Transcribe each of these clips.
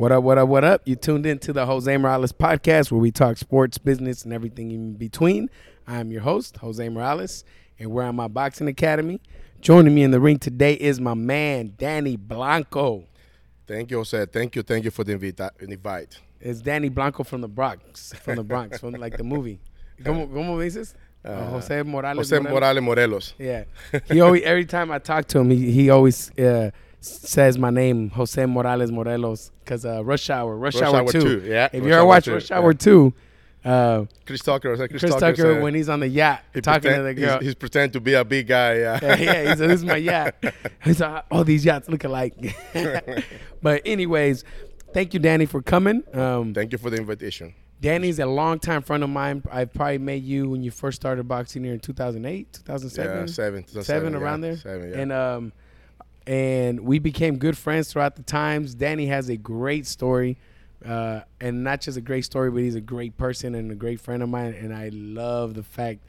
What up, what up, what up? You tuned in to the Jose Morales podcast where we talk sports, business, and everything in between. I'm your host, Jose Morales, and we're at my boxing academy. Joining me in the ring today is my man, Dany Blanco. Thank you, Jose. Thank you, thank you for the invita- invite. It's Dany Blanco from the Bronx, from the Bronx, from like the movie. ¿Cómo, cómo me dices? Uh, Jose Morales. Jose Morales Morelos. Yeah. He always every time I talk to him, he, he always uh, says my name, Jose Morales Morelos, because uh, Rush Hour, Rush, Rush Hour, Hour 2. 2, yeah, If you ever watch 2, Rush yeah. Hour 2, uh, Chris Tucker. Chris, Chris Tucker, Tucker, when he's on the yacht he talking pretend- to the girl. He's, he's pretending to be a big guy. Yeah. yeah, yeah, he said, "This is my yacht." He's like, "All these yachts look alike." but anyways, thank you, Dany, for coming. Um, Thank you for the invitation. Dany's a longtime friend of mine. I probably met you when you first started boxing here in 2008, 2007, Yeah, seven. 2007, seven yeah, around there. Seven, yeah. And um, and we became good friends throughout the times. Dany has a great story, uh, and not just a great story, but he's a great person and a great friend of mine. And I love the fact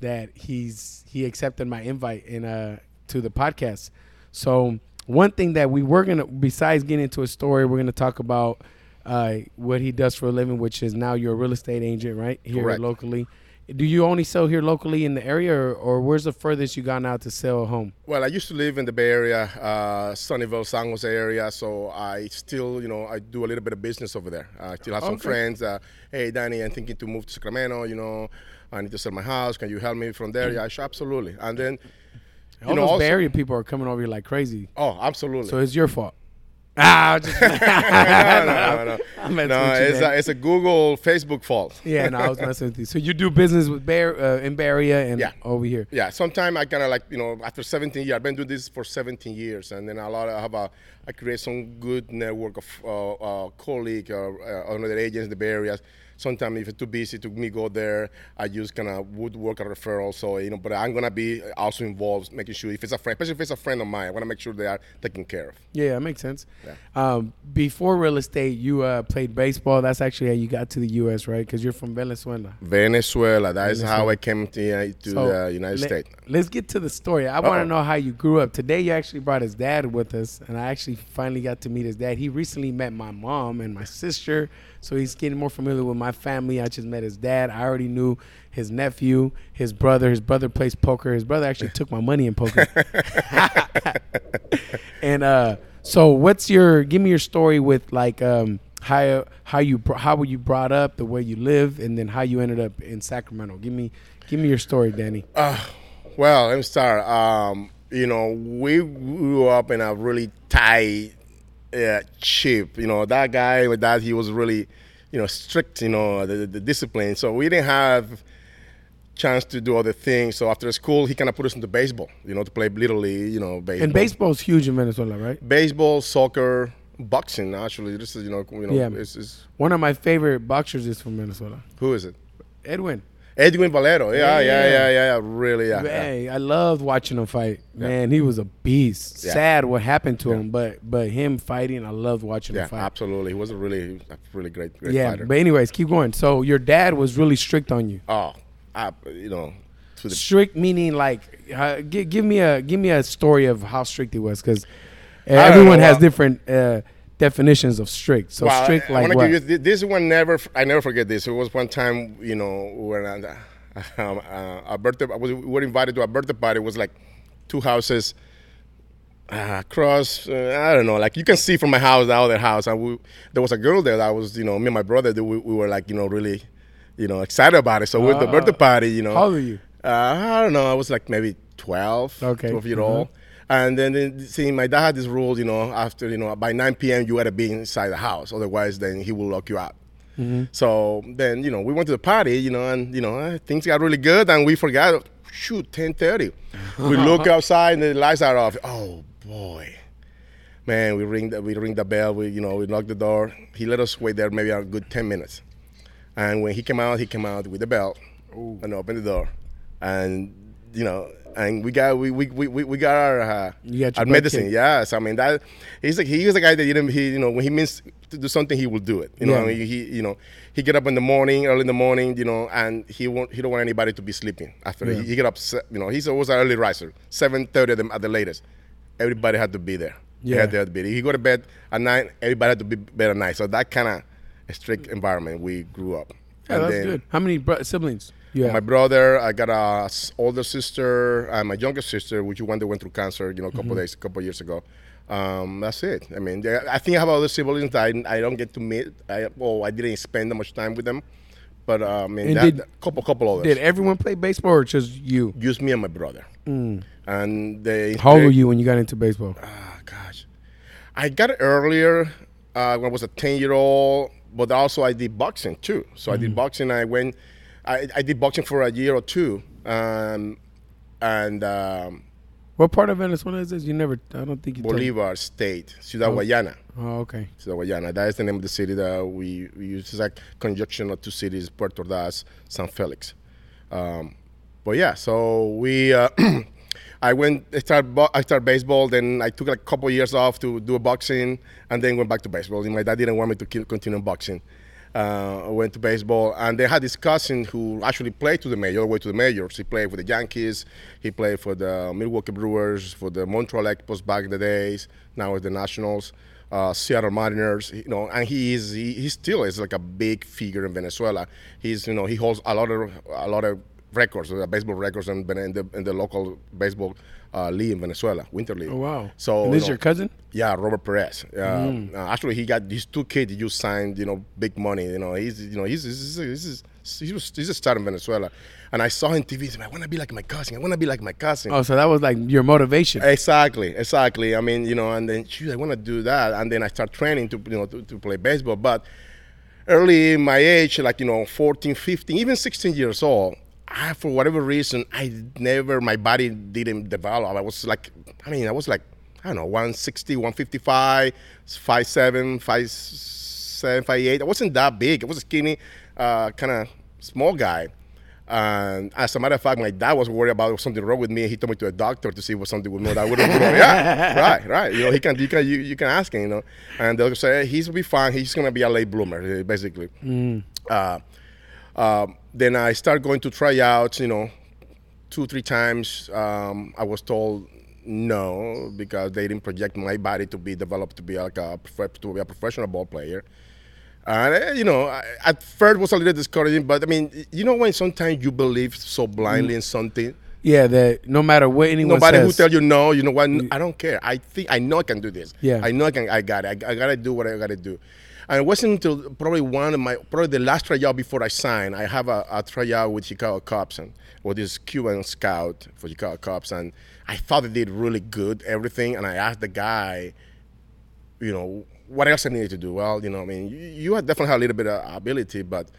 that he's he accepted my invite in uh to the podcast. So one thing that we were gonna, besides getting into a story, we're gonna talk about uh, what he does for a living, which is now you're a real estate agent, right here Correct. locally. Do you only sell here locally in the area, or, or where's the furthest you gone out to sell a home? Well, I used to live in the Bay Area, uh, Sunnyvale, San Jose area, so I still, you know, I do a little bit of business over there. I still have some Okay. friends. Uh, hey, Dany, I'm thinking to move to Sacramento. You know, I need to sell my house. Can you help me from there? Yeah, absolutely. And then, All you know, those also, Bay Area people are coming over here like crazy, oh, absolutely. so it's your fault. Ah, just, no, no, no, no. no it's a, it's a Google, Facebook fault. yeah, no, I was messing with you. So you do business with Bear uh, in Bay and Yeah. over here. Yeah, sometimes I kind of like you know after 17 years, I've been doing this for 17 years, and then a lot of I have a I create some good network of uh, uh, colleague or uh, other agents in the Bay Area. Sometimes if it's too busy to me go there, I just kind of would work a referral. So you know, but I'm gonna be also involved, making sure if it's a friend, especially if it's a friend of mine, I want to make sure they are taken care of. Yeah, that makes sense. Yeah. Um, before real estate, you uh, played baseball. That's actually how you got to the U.S., right? Because you're from Venezuela. Venezuela, that is how I came to, uh, to So, the United let- States. Let's get to the story. I want to know how you grew up. Today, you actually brought his dad with us, and I actually finally got to meet his dad. He recently met my mom and my sister, so he's getting more familiar with my family. I just met his dad. I already knew his nephew, his brother. His brother plays poker. His brother actually took my money in poker. and uh, so, what's your? Give me your story with like um, how how you how were you brought up, the way you live, and then how you ended up in Sacramento. Give me give me your story, Dany. Well, let me start. Um, you know, we grew up in a really tight uh, ship. You know, that guy with that, he was really, you know, strict. You know, the, the discipline. So we didn't have chance to do other things. So after school, he kind of put us into baseball. You know, to play little league. You know, baseball. And baseball's huge in Venezuela, right? baseball, soccer, boxing. Actually, this is you know, you know, Yeah. it's, it's, One of my favorite boxers is from Venezuela. who is it? Edwin. Edwin Valero. Yeah, yeah, Yeah. yeah, yeah. Really, yeah. Hey, I loved watching him fight. Man, he was a beast. Sad what happened to him, but but him fighting, I loved watching Yeah, him fight. absolutely. He was a really, a really great, great yeah, fighter. but anyways, keep going. So your dad was really strict on you. Oh, I, you know, Strict meaning like, uh, give, give me a give me a story of how strict he was, because everyone has well- different uh, definitions of strict. So well, strict I, like wanna what? give you this one. Never, I never forget this. It was one time, you know, when uh, um, uh, a birthday, I was, we were invited to a birthday party. It was like two houses uh, across. Uh, I don't know, like you can see from my house the other house, and we, there was a girl there that was, you know, me and my brother. We, we were like, you know, really, you know, excited about it. So with the Oh. birthday party, you know, How old are you? Uh, I don't know. I was like maybe 12, Okay. 12 year Uh-huh. old. And then, then see, my dad had this rule, you know, after, you know, by 9 p.m., you got to be inside the house. Otherwise, then he will lock you out. Mm-hmm. So then, you know, we went to the party, you know, and, you know, uh, things got really good. And we forgot, shoot, 10.30. we look outside and the lights are off. Oh, boy. Man, we ring the, we ring the bell. We, you know, we knock the door. He let us wait there maybe a good 10 minutes. And when he came out, he came out with the bell and opened the door. And, you know, and we got we we, we, we got our uh, You got our medicine. kicked. Yes, I mean that he's like he was the guy that didn't he you know when he means to do something he will do it. You know, Yeah. I mean, he you know he get up in the morning early in the morning. You know, and he won't he don't want anybody to be sleeping after Yeah. he, he get up. You know, he's always an early riser, seven thirty at the, at the latest. Everybody had to be there. They Yeah. had the ability. He go to bed at night. Everybody had to be bed at night. So that kind of strict environment we grew up. Yeah, that's good. How many siblings? Yeah. My brother, I got a s- older sister, and my younger sister, which one that went through cancer, you know, a couple Mm-hmm. days, a couple years ago. Um, that's it. I mean, they- I think I have other siblings that I, I don't get to meet. I, well, I didn't spend that much time with them, but uh, I mean, And that, did- couple, couple others. Did everyone play baseball or just you? Just me and my brother. And they. Mm. How old were you when you got into baseball? Ah, gosh, I got it earlier uh, when I was a ten year old, but also I did boxing too. So I Mm. did boxing. I went, I, I did boxing for a year or two, um, and um, What part of Venezuela is this? You never. I don't think you. told. Bolivar State, Ciudad Guayana. Oh, okay. Ciudad Guayana. That is the name of the city that we, we use. It's like conjunction of two cities, Puerto Ordaz, San Felix. Um, but yeah, so we. Uh, I went. I started. I started baseball. Then I took like a couple years off to do a boxing, and then went back to baseball. And my dad didn't want me to keep, continue boxing. Uh, went to baseball, and they had this cousin who actually played to the major, way to the majors. He played for the Yankees. He played for the Milwaukee Brewers, for the Montreal Expos back in the days. Now it's the Nationals, uh, Seattle Mariners. You know, and he is he, he still is like a big figure in Venezuela. He's you know he holds a lot of a lot of records, uh, baseball records in, in the in the local baseball uh, league in Venezuela, Winter League. Oh wow. So and this you is know, your cousin? yeah, Robert Perez. Uh, Mm. uh, actually, he got these two kids. You signed, you know, big money. You know, he's, you know, he's, he's, he's, he's, he was, he's a star in Venezuela. And I saw him on TV. He said, I want to be like my cousin. I want to be like my cousin. Oh, so that was like your motivation. Exactly, exactly. I mean, you know, and then shoot, I want to do that, and then I start training to, you know, to, to play baseball. But early in my age, like you know, 14, 15, even 16 years old, I, for whatever reason, I never, my body didn't develop. I was like, I mean, I was like, I don't know, 160, 155, 5'7", 5'7", 5'8". I wasn't that big. I was a skinny, uh, kind of small guy. And as a matter of fact, my dad was worried about something wrong with me. He took me to a doctor to see if something was wrong. That wouldn't be. Yeah, right, right. You know, he can, you can, you, you can ask him. You know, and they'll say he's be fine. He's gonna be a late bloomer, eh, basically. Uh, um, then I start going to tryouts. You know, two, three times. Um, I was told no because they didn't project my body to be developed to be like a to be a professional ball player. And uh, you know, I, at first was a little discouraging, but I mean, you know, when sometimes you believe so blindly in something, Yeah, that no matter what anyone nobody who tell you no, you know what? I don't care. I think I know I can do this. Yeah. I know I can. I got it. I, I gotta do what I gotta do. And it wasn't until probably one of my probably the last tryout before I signed. I have a, a tryout with Chicago Cubs and with this Cuban scout for Chicago Cubs, and I thought they did really good everything. And I asked the guy, you know, what else I needed to do. Well, you know, I mean, you, you definitely have a little bit of ability, but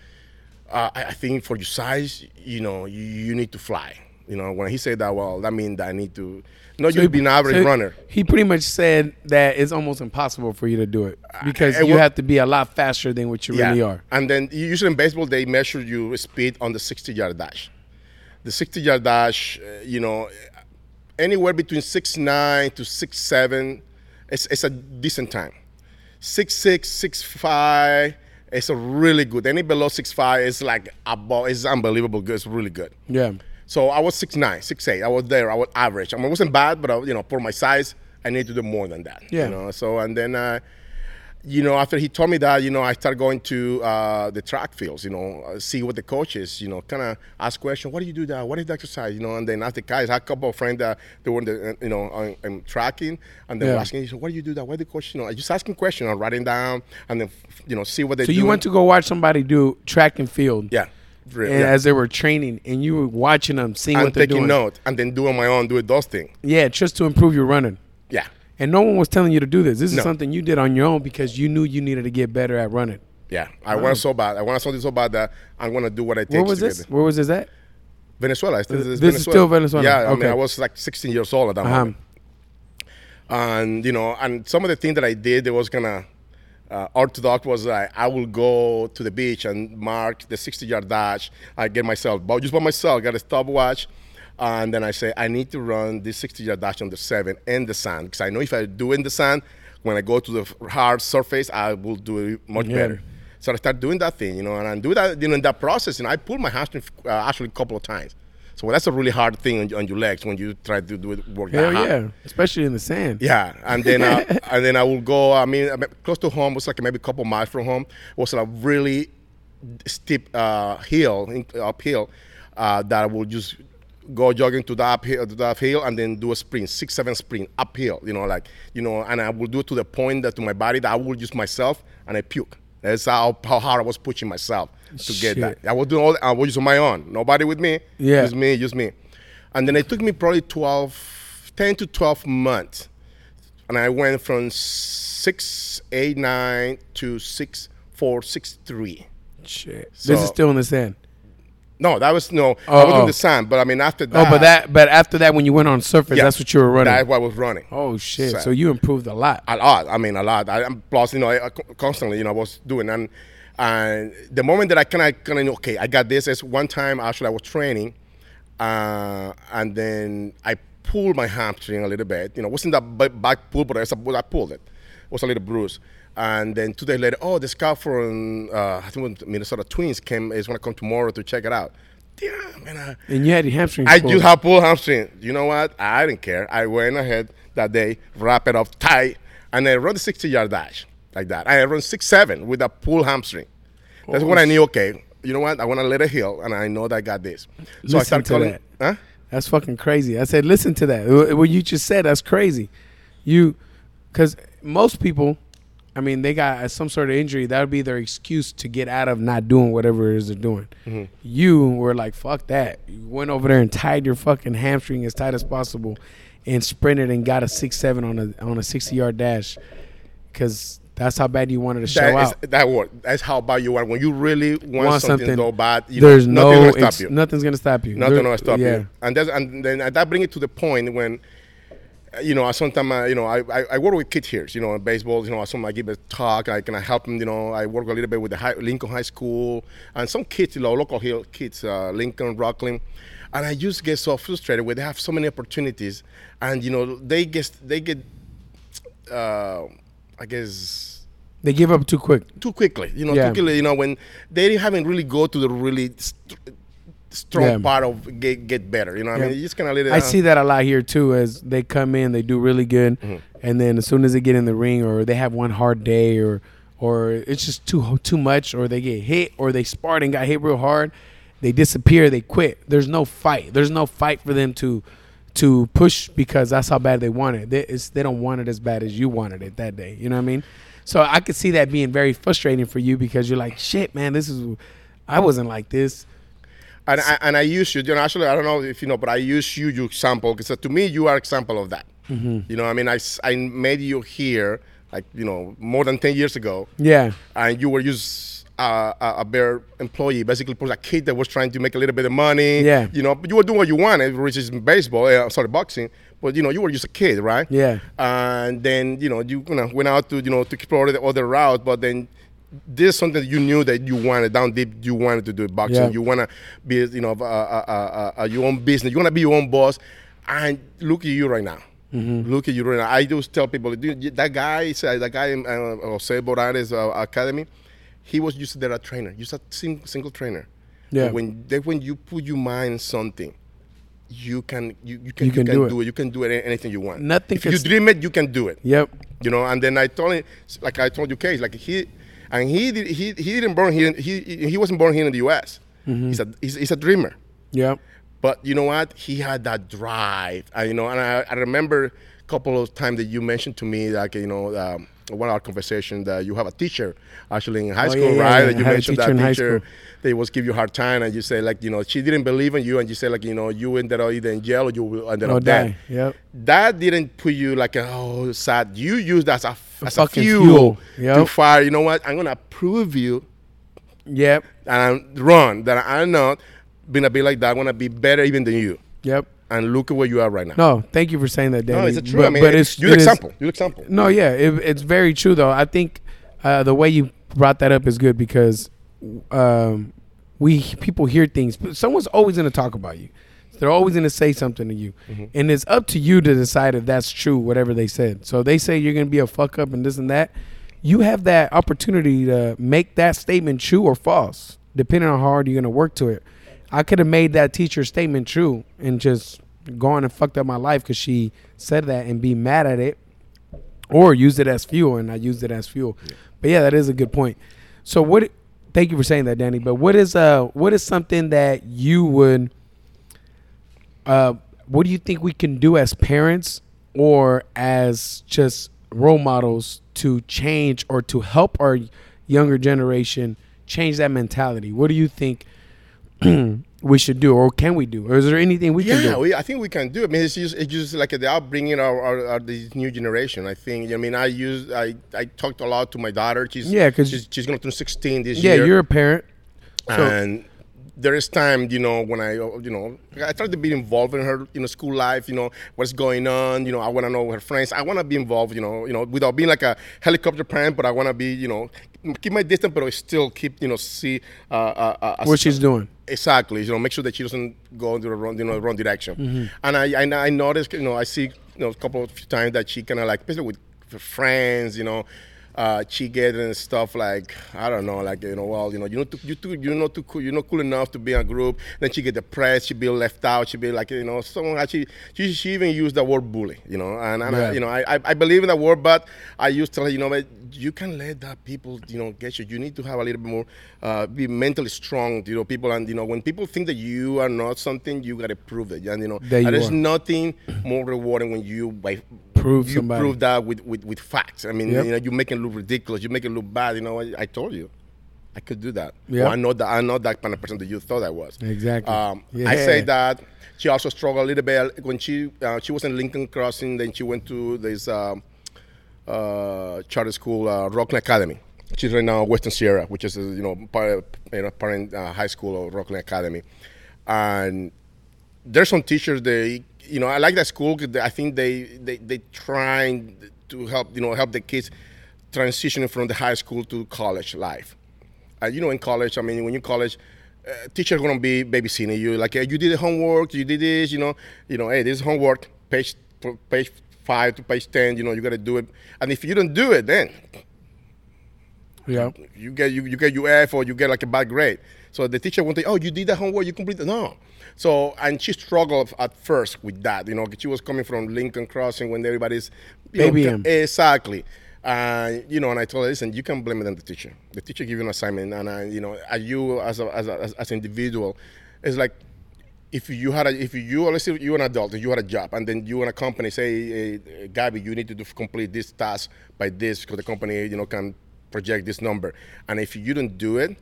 uh, I, I think for your size, you know, you, you need to fly. You know, when he said that, well, that means that I need to. No, So you'd be an average so runner. He pretty much said that it's almost impossible for you to do it uh, because it you have to be a lot faster than what you really are. And then usually in baseball, they measure your speed on the 60 yard dash. The 60 yard dash, uh, you know, eh, anywhere between six nine to six seven, it's, it's a decent time. Six six, six five, it's a really good. Any below six five is like above, it's unbelievable good. It's really good. Yeah. So I was six nine, six eight. I was there. I was average. I mean, it wasn't bad, but I, you know, for my size, I need to do more than that. Yeah. You know. So and then, uh, you know, after he told me that, you know, I started going to uh, the track fields. You know, uh, see what the coaches, you know, kind of ask questions. What do you do that? What is the exercise? You know, and then ask the guys. I had a couple of friends that they were, in the, uh, you know, on, on tracking, and they Yeah. were asking, so what do you do that? What the coach? You know, just asking questions, or writing down, and then, you know, see what they. Do. So you went to go watch somebody do track and field. yeah. And yeah. as they were training, and you were watching them, seeing and what they're taking doing. note, and then doing my own, doing those things. Yeah, just to improve your running. Yeah. And no one was telling you to do this. This is No. something you did on your own because you knew you needed to get better at running. Yeah, I want so bad. I want something so bad that I'm gonna do what I takes. Where was to this? get Where was this at? Venezuela. This, This is still Venezuela. Yeah, I mean, Okay. I was like 16 years old at that Uh-huh. moment. And you know, and some of the things that I did, it was gonna uh, orthodox was like I will go to the beach and mark the 60 yard dash. I get myself, but just by myself, got a stopwatch. And then I say, I need to run this 60 yard dash on the seven in the sand. Because I know if I do in the sand, when I go to the hard surface, I will do it much Yeah. better. So I start doing that thing, you know, and I do that, you know, in that process, and I pulled my hamstring uh, actually a couple of times. So that's a really hard thing on, on your legs when you try to do it work Hell that hard. yeah, especially in the sand. Yeah, and then uh, and then I will go. I mean, close to home was like maybe a couple miles from home. was a really steep uh, hill, uphill, uh, that I will just go jogging to the uphill, to the uphill, and then do a sprint, six, seven sprint uphill. You know, like you know, and I will do it to the point that to my body that I will use myself and I puke. That's how, how hard I was pushing myself to get that. I was doing all. I was on my own. Nobody with me. Yeah. Just me. Just me. And then it took me probably 12, 10 to 12 months and I went from six eight nine to six four six three. Shit. this is still in the sand. No, that was no. I Oh, was oh. in the sand, but I mean after that. Oh, but that but after that, when you went on surface, yeah, that's what you were running. That's what I was running. oh shit! So- So you improved a lot. A lot. I mean, a lot. I, I'm plus, you know, I, I constantly, you know, I was doing and and the moment that I kind of kind of okay, I got this. Is one time actually I was training, uh, and then I pulled my hamstring a little bit. You know, wasn't that back pull, but I, I pulled it. It was a little bruise. And then two days later, oh, the scout from uh, I think Minnesota Twins came is gonna come tomorrow to check it out. Damn, man. I, And you had your hamstring. I pulled. just have pulled hamstring. You know what? I didn't care. I went ahead that day, wrap it up tight, and I run the 60 yard dash like that. I run six seven with a pull hamstring. That's Oh, when I knew. Okay, you know what? I want to let it heal, and I know that I got this. So I started calling. that. Huh? That's fucking crazy. I said, listen to that. What you just said, that's crazy. You, because most people, I mean, they got some sort of injury. That would be their excuse to get out of not doing whatever it is they're doing. Mm-hmm. You were like, fuck that. You went over there and tied your fucking hamstring as tight as possible, and sprinted and got a six seven on a on a sixty yard dash, because that's how bad you wanted to show That is out. that word. That's how bad you are. When you really want, Want something, something, so bad, you There's know, no, nothing's gonna stop you. nothing's gonna stop you. Nothing There- will stop yeah. you. And that's and then and that bring it to the point when, you know, sometimes uh, you know I, I, I work with kids here, you know, in baseball. You know, sometimes I give a talk. I can I help them. You know, I work a little bit with the high, Lincoln High School and some kids, you know, local hill kids, uh, Lincoln, Rocklin. And I just get so frustrated when they have so many opportunities, and you know they get they get, uh, I guess They give up too quick. too quickly. You know, Yeah. too quickly. You know, when they haven't really go to the really st- strong Yeah. part of get get better. You know, what I mean, you just kind of let it. I uh, see that a lot here too. As they come in, they do really good, Mm-hmm. and then as soon as they get in the ring, or they have one hard day, or or it's just too too much, or they get hit, or they sparred and got hit real hard, they disappear. They quit. There's no fight. There's no fight for them to to push because that's how bad they want it. They, they don't want it as bad as you wanted it that day. You know what I mean? So I could see that being very frustrating for you because you're like, shit, man, this is. I wasn't like this. And I, and I use you. You know, actually, I don't know if you know, but I use you, you example, because to me, you are example of that. Mm-hmm. You know, I mean, I, I made you here, like, you know, more than 10 years ago, Yeah. and you were just uh, a, a bare employee, basically, a kid that was trying to make a little bit of money. Yeah. You know, but you were doing what you wanted, which is baseball, uh, sorry, boxing. But, you know, you were just a kid, right? Yeah. And then, you know, you, you know, went out to, you know, to explore the other route, but then this is something that you knew that you wanted down deep. You wanted to do boxing. Yeah. You want to be, you know, uh, uh, uh, uh, your own business. You want to be your own boss. And look at you right now. Mm-hmm. Look at you right now. I just tell people dude, that guy, uh, that guy in uh, Jose Morales uh, Academy, he was just there a trainer, just a sim- single trainer. Yeah. But when that when you put your mind in something, you can you, you can You you can can, do it. it. You can do it anything you want. Nothing If you dream it, you can do it Yep. you know. And then I told him, like I told you, Case, like he, and he did, he he didn't born here. He he wasn't born here in the U.S. Mm-hmm. He's a he's, he's a dreamer. Yep. But you know what? He had that drive, and you know. And I, I remember a couple of times that you mentioned to me, like you know, um, one of our conversation that you have a teacher actually in high Oh, school, yeah, right? yeah. That you mentioned teacher that teacher. They was give you a hard time, and you say like you know she didn't believe in you, and you say like you know you ended up either in jail or you will ended Or up dead. Yep. That didn't put you like oh sad. You used that as a, as a fuel, fuel. to fire. You know what? I'm gonna prove you Yep. and run that I'm not gonna be like that. I'm gonna be better even than you. Yep. And look at where you are right now. No, thank you for saying that, Dany. No, it's true. But, I mean, but it's you it is- example. You example. No, yeah, it, it's very true though. I think uh, the way you brought that up is good because um, we people hear things. But someone's always going to talk about you. They're always going to say something to you, Mm-hmm. and it's up to you to decide if that's true. Whatever they said. So they say you're going to be a fuck up and this and that. You have that opportunity to make that statement true or false, depending on how hard you're going to work to it. I could have made that teacher statement true and just gone and fucked up my life because she said that and be mad at it, or use it as fuel and I used it as fuel. But yeah, that is a good point. So what? Thank you for saying that, Dany. But what is uh what is something that you would uh what do you think we can do as parents or as just role models to change or to help our younger generation change that mentality? What do you think we should do, or can we do, or is there anything we can do? we, I think we can do. I mean, it's just, it's just like the upbringing of our, our, this new generation. I think. I mean, I use I, I talked a lot to my daughter. She's Yeah, 'cause- she's, she's going to turn 16 this yeah, year. Yeah you're a parent. So, and there is time, you know, when I, you know, I try to be involved in her, you know, school life. You know, what's going on. You know, I want to know her friends. I want to be involved. You know, you know, without being like a helicopter parent, but I want to be, you know, keep my distance, but I still keep, you know, see uh, uh, uh, what she's doing? Exactly. You know, make sure that she doesn't go into the wrong, you know, wrong direction. Mm-hmm. And I, I, I noticed, you know, I see, you know, a couple of times that she kind of like, especially with friends, you know, uh, she getting stuff like I don't know, like you know, well, you know, you're not too, you too, you're not too cool, you're not cool enough to be in a group. Then she get depressed, she be left out, she be like, you know, someone actually, she, she even used the word bully, you know, and, and Yeah. I, you know, I, I, believe in that word, but I used to you know, but you can let that people, you know, get you. You need to have a little bit more, uh, be mentally strong, you know, people, and you know, when people think that you are not something, you gotta prove it, and you know, you there's are. nothing more rewarding when you by Prove you somebody. prove that with, with, with facts. I mean, Yep. you know, you make it look ridiculous, you make it look bad. You know, I, I told you, I could do that. Yep. Well, I know that I'm not that kind of person that you thought I was. Exactly. Um, Yeah. I say that she also struggled a little bit when she uh, she was in Lincoln Crossing. Then she went to this um, uh, charter school, uh, Rocklin Academy. She's right now Western Sierra, which is you know part you know parent uh, high school of Rocklin Academy, and there's some teachers they you know I like that school I think they they they trying to help you know help the kids transitioning from the high school to college life. Uh, you know, in college, I mean, when you college, uh, teacher gonna be babysitting you. Like, hey, you did the homework, you did this, you know, you know, hey, this is homework, page page five to page ten. You know, you gotta do it. And if you don't do it, then Yeah. you get you, you get your F or you get like a bad grade. So the teacher won't say, "Oh, you did that homework, you completed." No. So and she struggled at first with that. You know, she was coming from Lincoln Crossing when everybody's you know, exactly. Uh, you know, and I told her, listen, you can blame it on the teacher. The teacher give you an assignment, and uh, you know, as you as a, as, a, as as an individual, it's like if you had a if you let's say you're an adult and you had a job and then you in a company say hey, Gabby you need to do, complete this task by this because the company you know can project this number and if you don't do it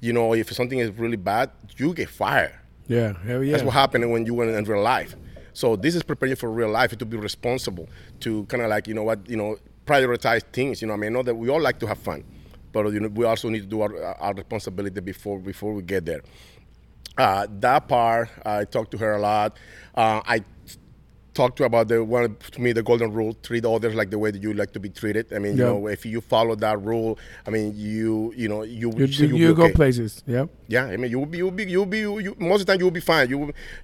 you know if something is really bad you get fired Yeah. Hell yeah. that's what happened when you went in real life. So this is preparing for real life to be responsible, to kind of like you know what you know prioritize things. You know, I mean, I know that we all like to have fun, but you know we also need to do our, our responsibility before before we get there. Uh, that part, I talked to her a lot. Uh, I talked to about the one to me the golden rule: treat others like the way that you like to be treated. I mean, Yeah. you know, if you follow that rule, I mean, you you know you You, you'll you go okay. places. yeah Yeah, I mean, you'll be, you'll be, you'll be, you, most of the time you'll be fine. You,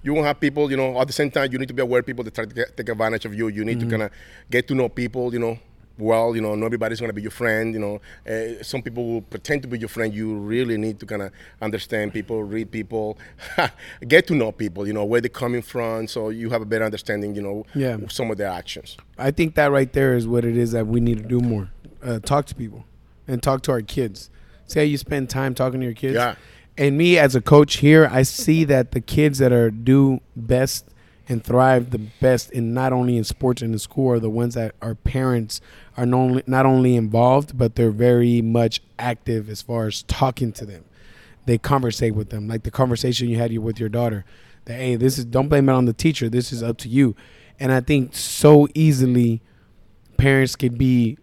you won't have people, you know. At the same time, you need to be aware of people that try to get, take advantage of you. You need to mm-hmm. kind of get to know people, you know. Well, you know, not everybody's gonna be your friend. You know, uh, some people will pretend to be your friend. You really need to kind of understand people, read people, get to know people. You know, where they're coming from, so you have a better understanding. You know, Yeah. of some of their actions. I think that right there is what it is that we need to do more. Uh, talk to people and talk to our kids. Say you spend time talking to your kids. Yeah. And me as a coach here, I see that the kids that are do best and thrive the best in not only in sports and in school are the ones that our parents are not only, not only involved, but they're very much active as far as talking to them. They conversate with them, like the conversation you had with your daughter. That hey, this is don't blame it on the teacher. This is up to you. And I think so easily parents could be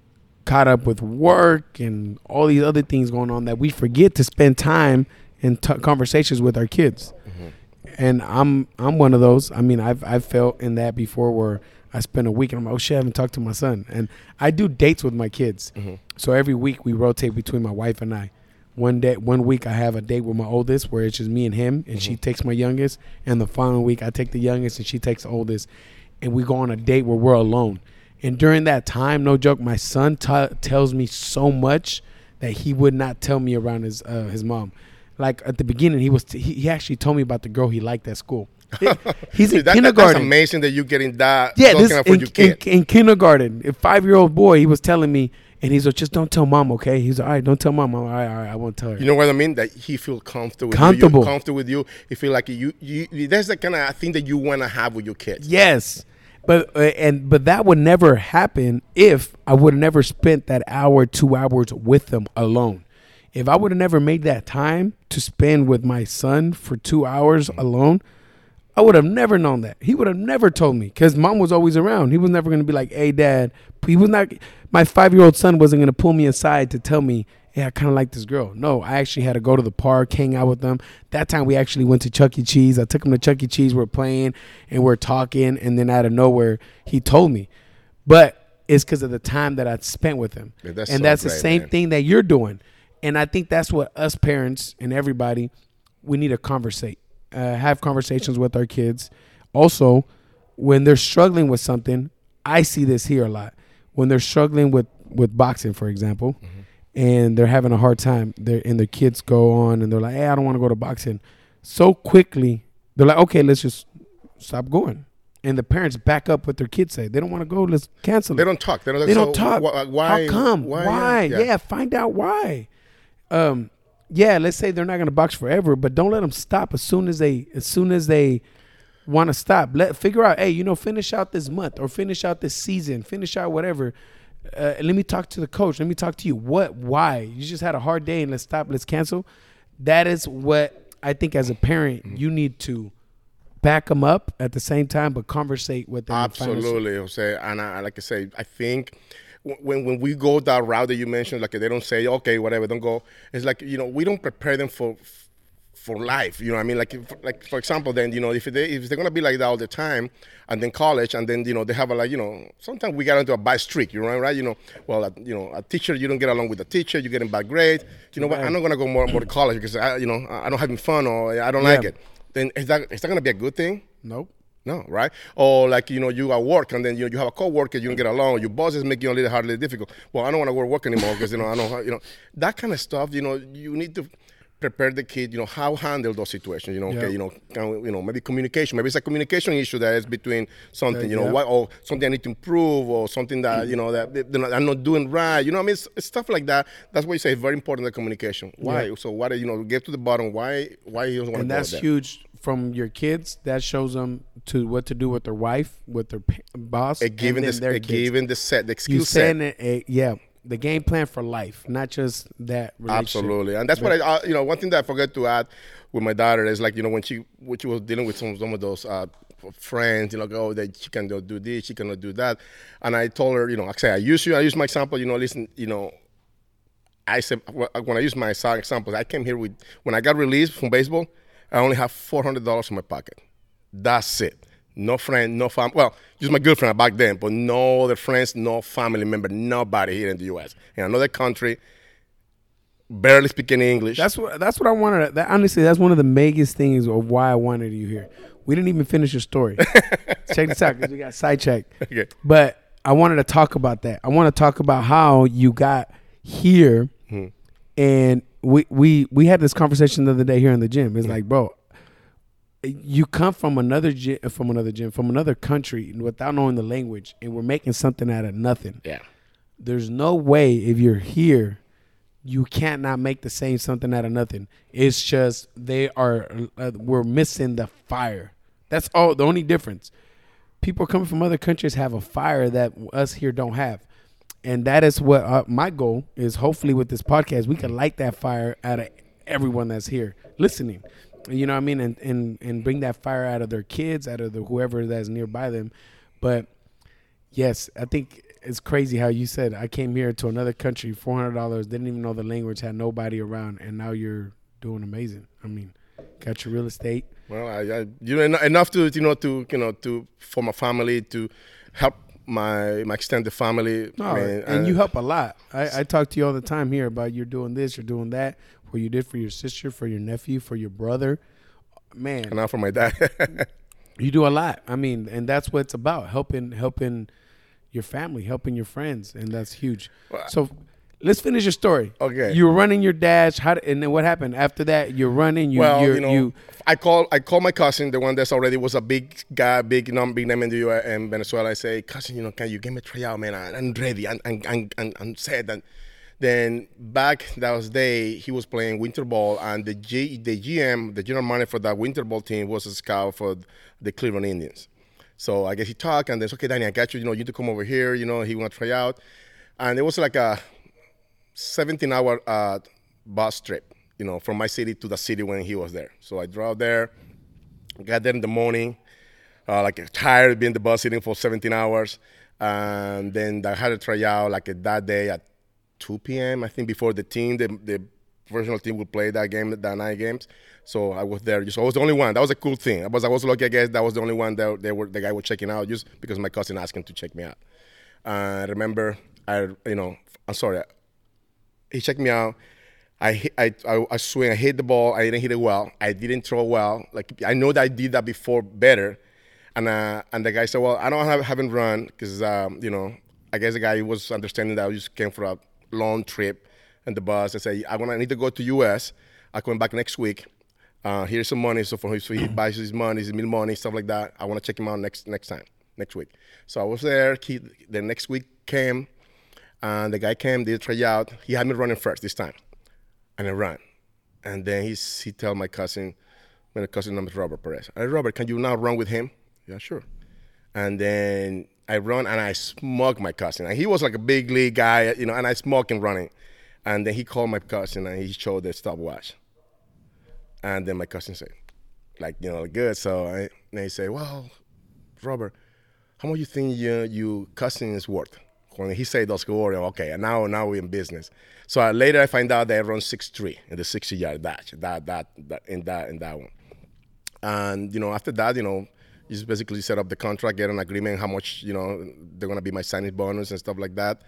caught up with work and all these other things going on that we forget to spend time in t- conversations with our kids. And I'm I'm one of those. I mean, I've I've felt in that before where I spend a week and I'm like, oh shit, I haven't talked to my son. And I do dates with my kids. So every week we rotate between my wife and I. One day, one week I have a date with my oldest where it's just me and him, and she takes my youngest. And the following week I take the youngest and she takes the oldest, and we go on a date where we're alone. And during that time, no joke, my son t- tells me so much that he would not tell me around his uh, his mom. Like at the beginning, he was he, he actually told me about the girl he liked at school. He- He's in that- kindergarten. That's amazing that you're getting that. Yeah, this in, in, in kindergarten, a five year old boy, he was telling me, and he's like, just don't tell mom, okay? He's like, all right, don't tell mom. All right, all right, I won't tell her. You know what I mean? That he feel comfortable. With Comfortable. You, comfortable with you. He feel like you. You. That's the kind of thing that you want to have with your kids. yes, but uh, and but that would never happen if I would have never spent that hour, two hours with them alone. If I would have never made that time to spend with my son for two hours mm-hmm. alone, I would have never known that. He would have never told me because mom was always around. He was never going to be like, "Hey, dad." He was not. My five-year-old son wasn't going to pull me aside to tell me, hey, I kind of like this girl." No, I actually had to go to the park, hang out with them. That time we actually went to Chuck E. Cheese. I took him to Chuck E. Cheese. We're playing and we're talking, and then out of nowhere, he told me. But it's because of the time that I spent with him, that's and so that's the same man. thing that you're doing. And I think that's what us parents and everybody we need to conversate, uh, have conversations with our kids. Also, when they're struggling with something, I see this here a lot. When they're struggling with with boxing, for example, and they're having a hard time, they and their kids go on and they're like, "Hey, I don't want to go to boxing." So quickly, they're like, "Okay, let's just stop going." And the parents back up what their kids say. They don't want to go. Let's cancel it. They don't talk. They don't. They so don't talk. wh- Why? How come? Why? Yeah. find out why. Um, yeah, let's say they're not going to box forever, but don't let them stop as soon as they as soon as they want to stop. Let figure out, hey, you know, finish out this month or finish out this season, finish out whatever. Uh, let me talk to the coach. Let me talk to you. What? Why? You just had a hard day and let's stop. Let's cancel. That is what I think as a parent you need to back them up at the same time, but conversate with them. and find a- Absolutely, Jose. And I, like I say, I think when when we go that route that you mentioned, like they don't say, okay, whatever, don't go. It's like you know we don't prepare them for for life. You know, what I mean, like if, like for example, then you know if they if they're gonna be like that all the time, and then college, and then you know they have a like you know sometimes we get into a bad streak. You know, right? You know, well, a, you know, a teacher you don't get along with the teacher, you get in bad grades. You know what? I'm not gonna go more more to college because I you know I don't having fun or I don't like it. Then is that is that gonna be a good thing? Nope. No, right? Or like you know, you at work and then you, you have a coworker, you don't get along. Your boss is making you a little hard, a little difficult. Well, I don't want to go to work anymore because you know I don't, you know, that kind of stuff. You know, you need to prepare the kid. You know how handle those situations. You know, Yeah. okay, you know, can, we- you know, maybe communication. Maybe it's a communication issue that is between something. You know, yeah. what or something I need to improve or something that you know that know, I'm not doing right. You know, I mean, it's, it's stuff like that. That's why you say it's very important the communication. Why? Yeah. So why? Do you know, get to the bottom. Why? Why he doesn't want to go that's huge from your kids. That shows them to what to do with their wife, with their boss, A given and the their a given the set, the skill set. saying it, yeah, the game plan for life, not just that. relationship. Absolutely, and that's what I, uh, you know. One thing that I forgot to add with my daughter is like, you know, when she when she was dealing with some some of those uh, friends, you know, like, oh, that she cannot do this, she cannot do that, and I told her, you know, I say I use you, I use my example, you know, listen, you know. I said when I use my side examples, I came here with when I got released from baseball, I only have four hundred dollars in my pocket. That's it. No friend, no fam. Well, just my girlfriend back then, but no other friends, no family member, nobody here in the U.S. In another country, barely speaking English. That's what that's what I wanted. That, honestly, that's one of the biggest things of why I wanted you here. We didn't even finish your story. Check this out because we got sidetracked. Okay. But I wanted to talk about that. I want to talk about how you got here, Hmm. and we we we had this conversation the other day here in the gym. It's like, bro, you come from another gym, from another gym, from another country without knowing the language, and we're making something out of nothing. yeah. There's no way if you're here, you can't not make the same something out of nothing. It's just they are uh, we're missing the fire. That's all. The only difference. People coming from other countries have a fire that us here don't have, and that is what uh, my goal is. Hopefully, with this podcast, we can light that fire out of everyone that's here listening. You know what I mean, and and and bring that fire out of their kids, out of the whoever that's nearby them. But Yes, I think it's crazy how you said I came here to another country, four hundred dollars, didn't even know the language, had nobody around, and now you're doing amazing. I mean, got your real estate. Well, I, I, you know, enough to you know to you know to form a family to help my my extended family. No, I mean, and uh, you help a lot. I, I talk to you all the time here about you're doing this, you're doing that, what you did for your sister, for your nephew, for your brother. Man, and now for my dad. you do a lot. I mean, and that's what it's about helping helping your family, helping your friends, and that's huge. Well, So let's finish your story. Okay. You were running your dash. How and then what happened after that? You're running. You, well, you know, I call I call my cousin, the one that's already was a big guy, big num, big name in the U.S. and Venezuela. I say, cousin, you know, can you give me a tryout, man? I, I'm ready. I'm I'm I'm, I'm, I'm set. And then back that was day, he was playing winter ball, and the G, the GM, the general manager for that winter ball team, was a scout for the Cleveland Indians. So I guess he talked, and then okay, Dany, I got you. You know, you need to come over here. You know, he want to try out, and it was like a 17-hour uh, bus trip. You know, from my city to the city when he was there. So I drove there, got there in the morning, uh, like tired being the bus sitting for 17 hours, and then I had to try out like that day at 2 p.m. I think before the team, the, the professional team would play that game, that night games. So I was there. Just I was the only one. That was a cool thing. I was I was lucky. I guess that was the only one that they were the guy was checking out just because my cousin asked him to check me out. Uh, I remember I you know I'm sorry. He checked me out. I, I, I I swing. I hit the ball. I didn't hit it well. I didn't throw well. Like I know that I did that before better. And uh, and the guy said, well, I don't have haven't run because um, you know I guess the guy was understanding that I just came for a long trip and the bus. I said, I'm gonna need to go to US. I come back next week. Uh, here's some money. So for him, so he buys his money, his meal money, stuff like that. I want to check him out next next time, next week. So I was there. He, the next week came, and the guy came. Did a tryout. He had me running first this time, and I ran. And then he he tell my cousin, my cousin name is Robert Perez. Hey, Robert, can you now run with him? Yeah, sure. And then I run and I smoked my cousin. And he was like a big league guy, you know, and I smoked him running. And then he called my cousin and he showed the stopwatch. And then my cousin said, like, you know, good. So I, and he said, well, Robert, how much you think your, your cousin is worth? When he said those words, okay, and now now we're in business. So uh, later I find out they run six three in the 60 yard dash. That, that that in that in that one. And you know, after that, you know, you just basically set up the contract, get an agreement, how much you know they're gonna be my signing bonus and stuff like that.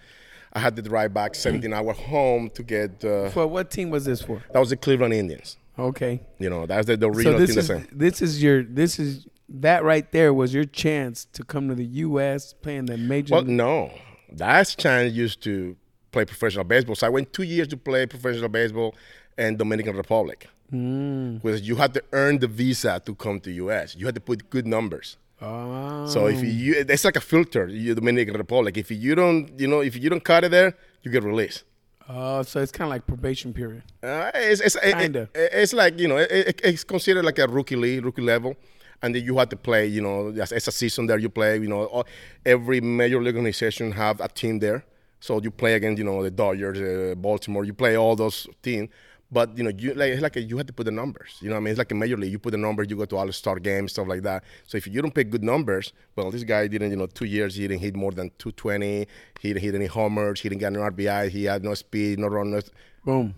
I had to drive back 17 hour home to get. Uh, for what team was this for? That was the Cleveland Indians. Okay. You know, that's the, the original so this Is, this is your this is that right there was your chance to come to the U.S. playing the major. well, no, that's chance used to play professional baseball. So I went two years to play professional baseball in Dominican Republic. Mm. Because you had to earn the visa to come to U.S. You had to put good numbers. Oh. So if you, it's like a filter. You Dominican Republic. If you don't, you know, if you don't cut it there, you get released. Oh, so it's kind of like probation period. Uh, it's it's, it- Kinda. it- it's like you know it- it's considered like a rookie league, rookie level, and then you have to play. You know, as, as a season there, you play. You know, all, every major league organization have a team there, so you play against you know the Dodgers, uh, Baltimore. You play all those teams, but you know you like it's like a, you have to put the numbers. You know, what I mean, it's like a major league. You put the numbers, you go to all star games, stuff like that. So if you don't pick good numbers, well, this guy didn't. You know, two years he didn't hit more than 220. He didn't hit any homers. He didn't get an RBI. He had no speed, no run, no Boom.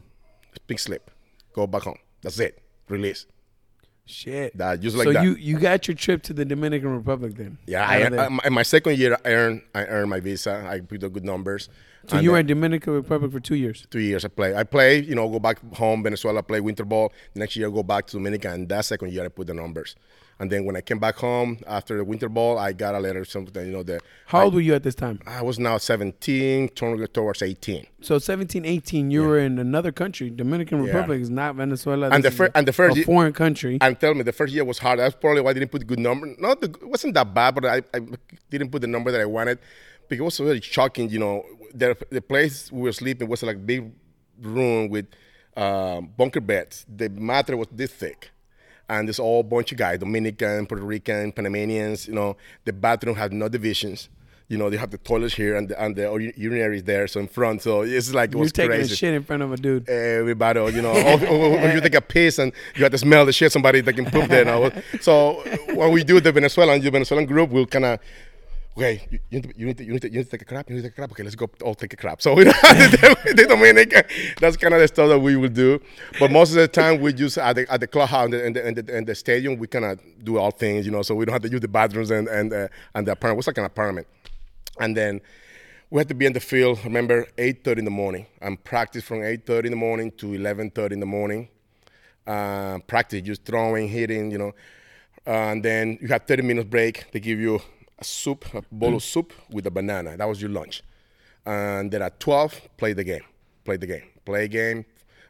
big slip. Go back home. That's it. Release. Shit. That just like so that. you you got your trip to the Dominican Republic then? yeah, I. I, in uh, my second year, I earned I earned my visa. I put the good numbers. so And you were in Dominican Republic for two years. two years. I play. I play. You know, go back home, Venezuela, play winter ball. Next year, go back to Dominica, and that second year, I put the numbers. And then when I came back home after the winter ball, I got a letter. Something you know that. How old were you at this time? I was now 17, turning towards 18. So 17, 18, you were in another country. Dominican Yeah. Republic is not Venezuela. And the fir- and the first a foreign country. And tell me, the first year was hard. That's probably why I didn't put good number. Not the, it wasn't that bad, but I, I didn't put the number that I wanted because it was very shocking. You know, the the place we were sleeping was like a big room with um, bunker beds. The mattress was this thick, and there's all bunch of guys: Dominican, Puerto Rican, Panamanians. You know, the bathroom has no divisions. You know, they have the toilets here and the, and the urinary is there, so in front. So it's like it You're was taking crazy a shit in front of a dude. everybody, you know, or you take a piss and you have to smell the shit somebody that can poop there. So when we do the Venezuelan, the Venezuelan group, we'll kind of, okay, you, you, need to, you, need to, you, need to, you need to take a crap, you need to take a crap. Okay, let's go all take a crap. So we the Dominican, that's kind of the stuff that we will do. But most of the time, we just at the, at the clubhouse and the, and the, and the, stadium, we kind of do all things, you know, so we don't have to use the bathrooms and, and, uh, and the apartment. What's like an apartment? And then we had to be in the field. Remember, 8:30 in the morning. And practice from 8:30 in the morning to 11:30 in the morning. Uh, practice just throwing, hitting, you know. and then you have 30 minutes break. They give you a soup, a bowl of soup with a banana. That was your lunch. And then at 12, play the game. play the game, play game,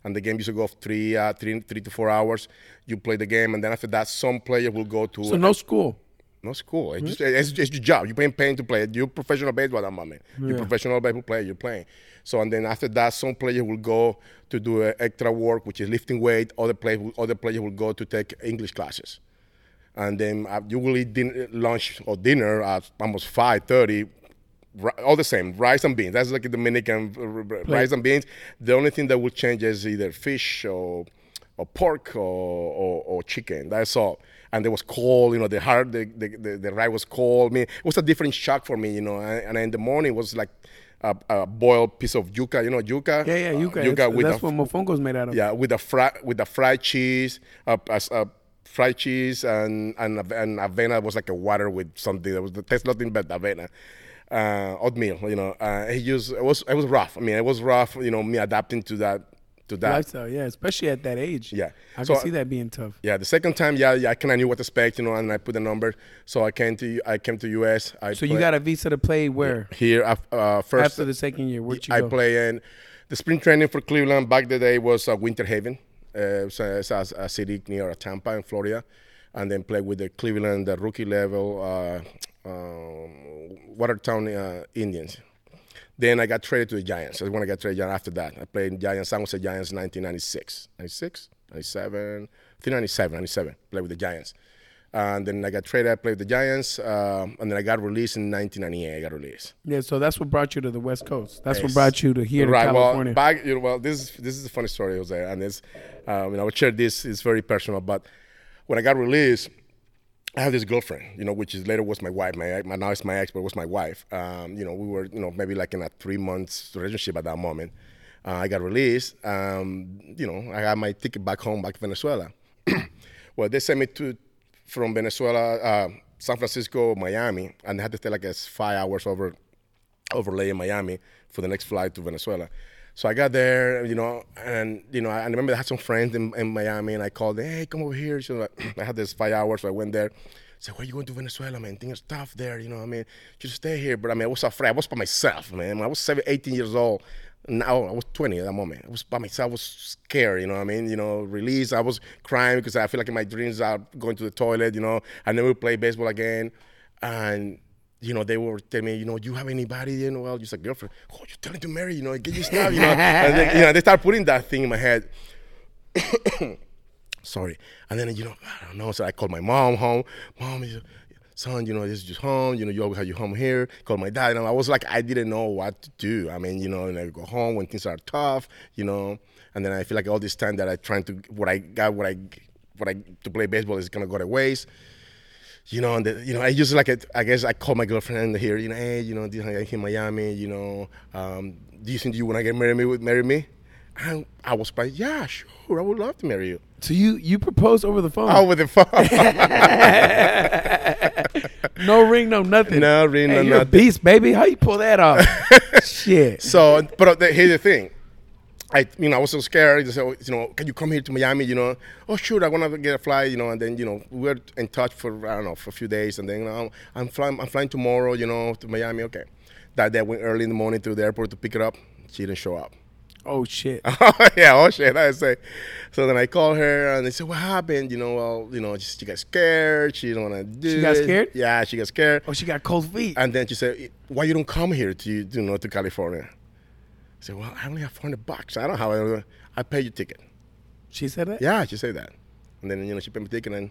and the game used to go three, uh, three, three to four hours. You play the game, and then after that, some player will go to So no school. no school. It's just it's just your job. You're paying paying to play it. You're professional baseball, that moment. You're professional baseball player. You're playing. So and then after that, some player will go to do uh, extra work, which is lifting weight. Other player, other player will go to take English classes, and then uh, you will eat din- lunch or dinner at almost five thirty. All the same, rice and beans. That's like a Dominican uh, r- r- rice and beans. The only thing that will change is either fish or or pork or, or, or chicken. That's all. And it was cold, you know, the heart, the, the, the, the rice was cold. I mean, it was a different shock for me, you know. And, and in the morning, it was like a, a boiled piece of yuca, you know, yuca. Yeah, yeah, Uh, yuca That's, with that's a, what mofongo's made out of. yeah, with the fry, with the fried cheese, uh, as- uh, fried cheese and and and avena was like a water with something that was the taste nothing but avena. Uh, oatmeal, you know, uh, he used it was it was rough. I mean, it was rough, you know, me adapting to that to that. Lifestyle, yeah, especially at that age. Yeah. I So- can see that being tough. Yeah, the second time, yeah, yeah, I kind of knew what to expect, you know, and I put the number. So I came to I came to US. I So you got a visa to play where? here uh, first. After the second year, where'd you I go? play in the spring training for Cleveland. Back the day was uh, Winter Haven, uh, a, it's a, a city near Tampa in Florida, and then played with the Cleveland the rookie level uh, um, Watertown uh, Indians. Then I got traded to the Giants. That's when I got traded after that. I played in Giants, San Jose Giants 1996, 96, 97, I think 97, 97. Played with the Giants. And then I got traded, I played with the Giants, um, and then I got released in 1998. I got released. Yeah, so that's what brought you to the West Coast. That's what brought you to here right. to California. Well, back, you know, well, this is this is a funny story, Jose, and it's, um, you know, I would share this. It's very personal, but when I got released, I had this girlfriend, you know, which is later was my wife. My, my now it's my ex, but was my wife. Um, you know, we were, you know, maybe like in a three months relationship at that moment. Uh, I got released. Um, you know, I got my ticket back home, back to Venezuela. well, they sent me to from Venezuela, uh, San Francisco, Miami, and I had to stay like a five hours over overlay in Miami for the next flight to Venezuela. So I got there, you know, and you know, I I remember I had some friends in, in Miami, and I called hey, come over here. So I had this five hours, so I went there. I said, where you going to Venezuela, man? Things are tough there, you know. I mean, just stay here. But I mean, I was afraid. I was by myself, man. I was seven, 18 years old. Now oh, I was 20 at that moment. I was by myself. I was scared, you know. what I mean, you know, released. I was crying because I feel like in my dreams I'm going to the toilet. You know, I never play baseball again, and you know, they were telling me, you know, you have anybody, you know, well, just a girlfriend. Oh, you're telling to marry, you know, get your stuff, you know. and then, you know, they start putting that thing in my head. Sorry. And then, you know, I don't know. So I called my mom home. Mom, is- son, you know, this is just home. You know, you always have your home here. Called my dad. And I was like, I didn't know what to do. I mean, you know, and I go home when things are tough, you know. And then I feel like all this time that I trying to, what I got, what I, what I, to play baseball is going to go to waste you know, and the, you know, I just like it. I guess I called my girlfriend here. You know, hey, you know, this in Miami. You know, um, do you think you want to get married me? Would marry me? And I was like, yeah, sure, I would love to marry you. so you you proposed over the phone. Over the phone. no ring, no nothing. no, ring, Hey, no, you're a nothing. beast, baby. How you pull that off? Shit. So, but uh, the, here's the thing. I, you know, I was so scared. They said, oh, you know, can you come here to Miami? You know, oh, sure, I want to get a flight. You know, and then you know, we were in touch for I don't know for a few days, and then you know, I'm flying, I'm flying tomorrow. You know, to Miami. Okay, that day I went early in the morning to the airport to pick her up. She didn't show up. Oh shit. Oh yeah, oh shit, I say. So then I called her and they said, "What happened?" You know, well, you know, just, she got scared. She didn't want to do. She got it. scared? Yeah, she got scared. Oh, she got cold feet. And then she said, "Why you don't come here to you know to California?" I said, "Well, I only have 400 bucks. I don't have. it. I pay your ticket." She said that. Yeah, she said that. And then you know she paid my ticket and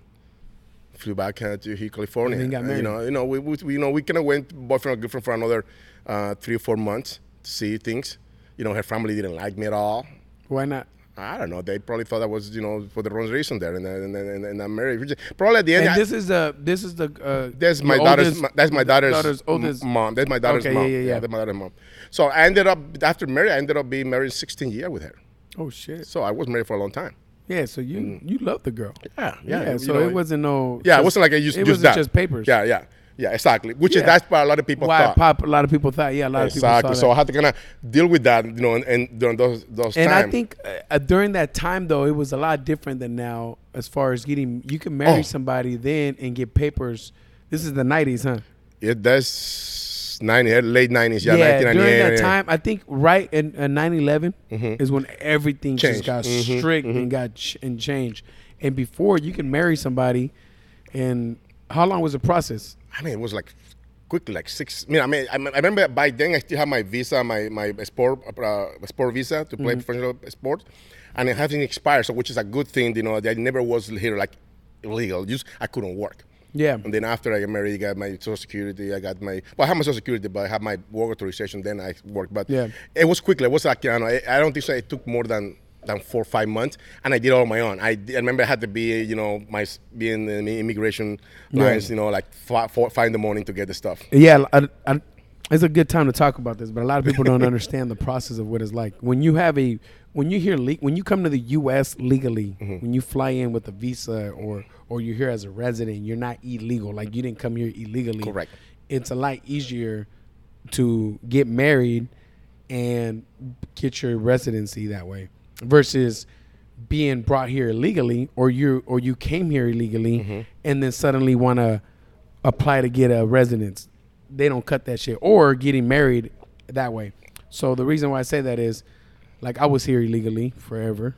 flew back uh, to here, California. And got Uh, you know, you know, we, we, you know, we kind of went boyfriend girlfriend for another uh, three or four months to see things. You know, her family didn't like me at all. Why not? I don't know. They probably thought I was, you know, for the wrong reason there, and then and, and, and I'm married. Probably at the end. And I- this is the this is the uh, that's my daughter's. oldest- my- that's my daughter's, daughter's oldest. mom. That's my daughter's Okay, mom. yeah, yeah, yeah. that's my daughter's mom. So I ended up after marriage. I ended up being married 16 years with her. Oh shit. So I was married for a long time. Yeah. So you you love the girl. Yeah, yeah. you so know, it wasn't no. Yeah, it wasn't like I used It just wasn't that. just papers. Yeah, yeah, yeah. Exactly. Which is that's what a lot of people Why thought. pop? A lot of people thought. Yeah, a lot of people Exactly. So. I had to kind of deal with that, you know, and, and during those those times. And times. I think uh, during that time though, it was a lot different than now as far as getting. You can marry Oh. somebody then and get papers. This is the '90s, huh? it, that's was 90, late 90s, yeah, yeah, during that yeah. time, I think right in uh, 9/11 is when everything just Changed. got Mhm, strict and got ch- and changed. And before you can marry somebody, and how long was the process? I mean, it was like quickly, like six. I mean, I mean, I remember by then I still had my visa, my my sport uh, sport visa to play professional sport, and it hasn't expired, so which is a good thing. You know, that I never was here like illegal. Just I couldn't work. Yeah, And then after I got married, I got my social security. I got my well, I have my social security, but I have my work authorization. Then I worked. But Yeah. it was quickly. It was like you know, I, I don't think so. It took more than than four or five months, and I did it all on my own. I, I remember I had to be you know my being in the immigration Yeah. lines. You know, like five, four, five in the morning to get the stuff. yeah. I, I, it's a good time to talk about this, but a lot of people don't understand the process of what it's like when you have a when you hear le- when you come to the U.S. legally, Mm-hmm. when you fly in with a visa or or you're here as a resident, you're not illegal. Like you didn't come here illegally. Correct. It's a lot easier to get married and get your residency that way versus being brought here illegally or you or you came here illegally Mm-hmm. and then suddenly want to apply to get a residence. They don't cut that shit or getting married that way. So the reason why i say that is like i was here illegally forever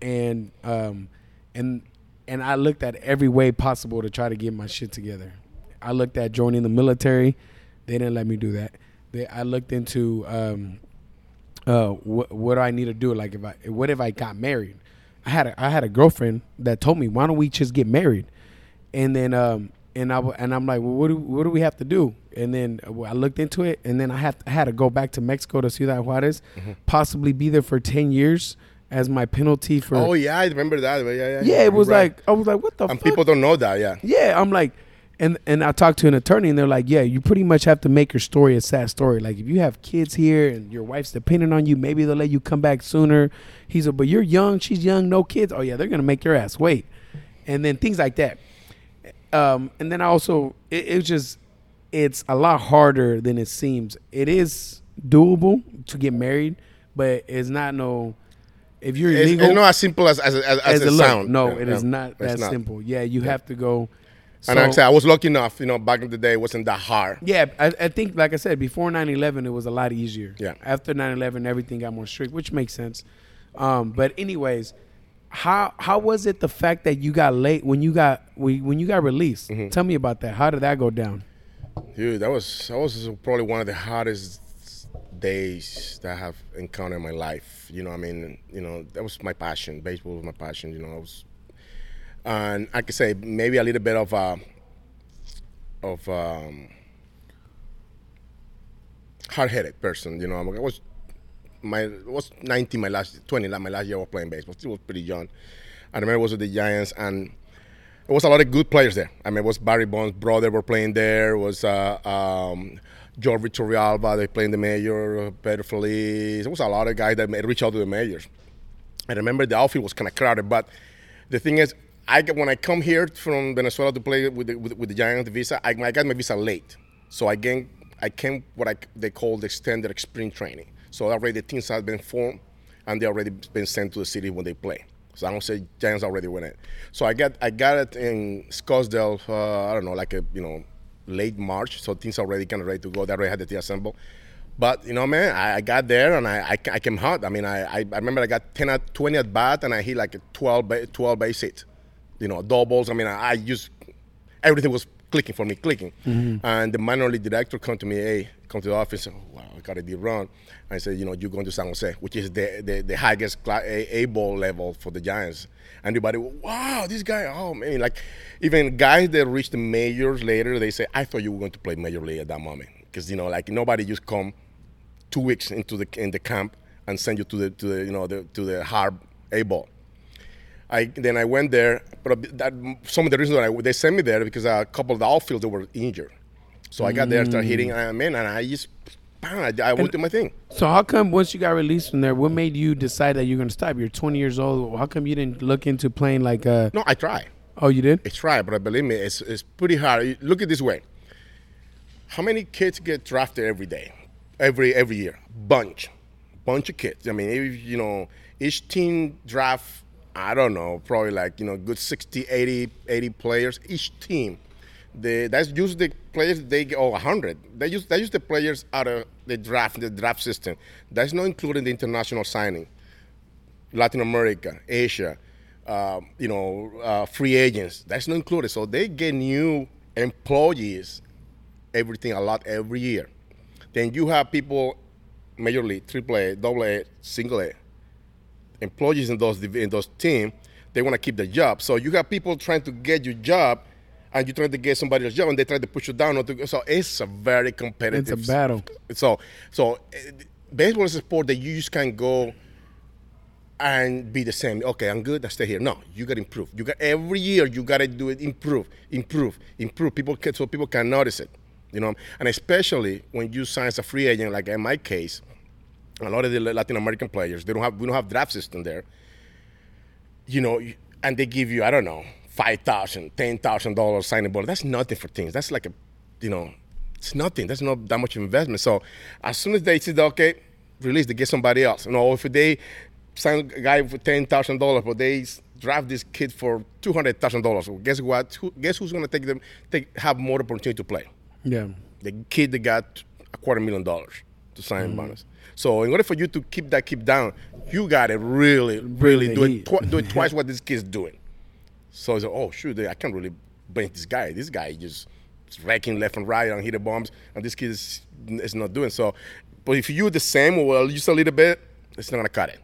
and um and and i looked at every way possible to try to get my shit together. I looked at joining the military. They didn't let me do that. They, i looked into um uh what what do I need to do like if I what if I got married I had a I had a girlfriend that told me why don't we just get married and then um and I and I'm like well what do what do we have to do and then I looked into it and then I had I had to go back to Mexico to Ciudad Juarez possibly be there for 10 years as my penalty for Oh yeah, I remember that. Yeah, yeah. yeah it was Right. like I was like what the and fuck people don't know that. Yeah. yeah, I'm like, and and I talked to an attorney, and they're like, yeah, you pretty much have to make your story a sad story. Like if you have kids here and your wife's dependent on you, maybe they'll let you come back sooner. He's a, but you're young, she's young, no kids. Oh yeah, they're gonna make your ass wait, and then things like that. Um, and then I also, it, it was just, it's a lot harder than it seems. It is doable to get married, but it's not no. If you're It's, illegal, it's not as simple as as, as, as as it sounds. No, Yeah, it is yeah. not It's that not. simple. Yeah, you have to go. And like I said, I was lucky enough. You know, back in the day, it wasn't that hard. yeah, I, I think, like I said, before 9 11, it was a lot easier. Yeah. After 9 11, everything got more strict, which makes sense. Um, but, anyways, how how was it the fact that you got late when you got when when you got released? Mm-hmm. Tell me about that. How did that go down? Dude, that was that was probably one of the hardest days that I have encountered in my life. You know, I mean, you know, that was my passion. Baseball was my passion. You know, I was, and I could say maybe a little bit of a, of um, hard-headed person. You know, I was my was 19 my last 20 like my last year of playing baseball. Still was pretty young. I remember it was with the Giants and it was a lot of good players there. I mean, it was Barry Bonds' brother were playing there. It was uh, um, George Torrealba, they playing the major. Pedro Feliz. It was a lot of guys that reached out to the majors. I remember the outfield was kind of crowded, but the thing is, I when I come here from Venezuela to play with the, with, with the Giants visa, I, I got my visa late, so I came I came what I, they call the extended spring training. So already the teams have been formed, and they already been sent to the city when they play. So I don't say Giants already win it. So I got I got it in Scottsdale. Uh, I don't know, like a you know late March. So things already kind of ready to go. They already had the team assembled. But you know, man, I, I got there and I, I, I came hot. I mean, I, I, remember I got 10 at 20 at bat and I hit like a 12 12 base hit. You know, doubles. I mean, I, I just everything was clicking for me, clicking. Mm-hmm. And the minor league director come to me, hey, come to the office. Oh, wow, I got a deal run. I said, you know, you're going to San Jose, which is the the, the highest cla- A, A ball level for the Giants. And everybody, wow, this guy, oh man, like even guys that reach the majors later, they say, I thought you were going to play major league at that moment, because you know, like nobody just come two weeks into the in the camp and send you to the to the you know the to the hard A ball. I then I went there, but that, some of the reasons I, they sent me there because a couple of the outfielders were injured. So I got there, started hitting, and in, and I just, I, I went to my thing. So how come once you got released from there, what made you decide that you're gonna stop? You're 20 years old. How come you didn't look into playing like uh No, I try. Oh, you did? I try, but believe me, it's, it's pretty hard. Look at this way. How many kids get drafted every day, every every year? Bunch, bunch of kids. I mean, if, you know, each team draft, I don't know, probably like you know, good 60, 80, 80 players each team. they that's just the players they get oh hundred. They use they use the players out of the draft the draft system. That's not including the international signing. Latin America, Asia, um, you know, uh, free agents. That's not included. So they get new employees, everything a lot every year. Then you have people, major league, triple A, double A, single A, employees in those in those teams. They want to keep the job. So you have people trying to get your job, and you trying to get somebody else's job, and they try to push you down. So it's a very competitive. It's a battle. So so, eh, baseball is a sport that you just can't go and be the same. Okay, I'm good. I stay here. No, you got to improve. You got every year. You got to do it. Improve, improve, improve. People can, so people can notice it. You know, and especially when you sign as a free agent, like in my case, a lot of the Latin American players, they don't have we don't have draft system there. You know, and they give you I don't know five thousand, ten thousand dollars signing bonus. That's nothing for teams. That's like a, you know, it's nothing. That's not that much investment. So as soon as they see, okay, release, they get somebody else. You know, if they sign a guy for ten thousand dollars, but they draft this kid for two hundred thousand dollars. Well, guess what? Who, guess who's going to take them? Take have more opportunity to play. Yeah. The kid that got a quarter million dollars to sign mm. bonus. So in order for you to keep that keep down, you got to really, really do it, tw- do it twice what this kid's doing. So it's like, oh shoot, I can't really blame this guy. This guy just wrecking left and right and hit the bombs, and this kid is, is not doing so. But if you do the same, well, just a little bit, it's not gonna cut it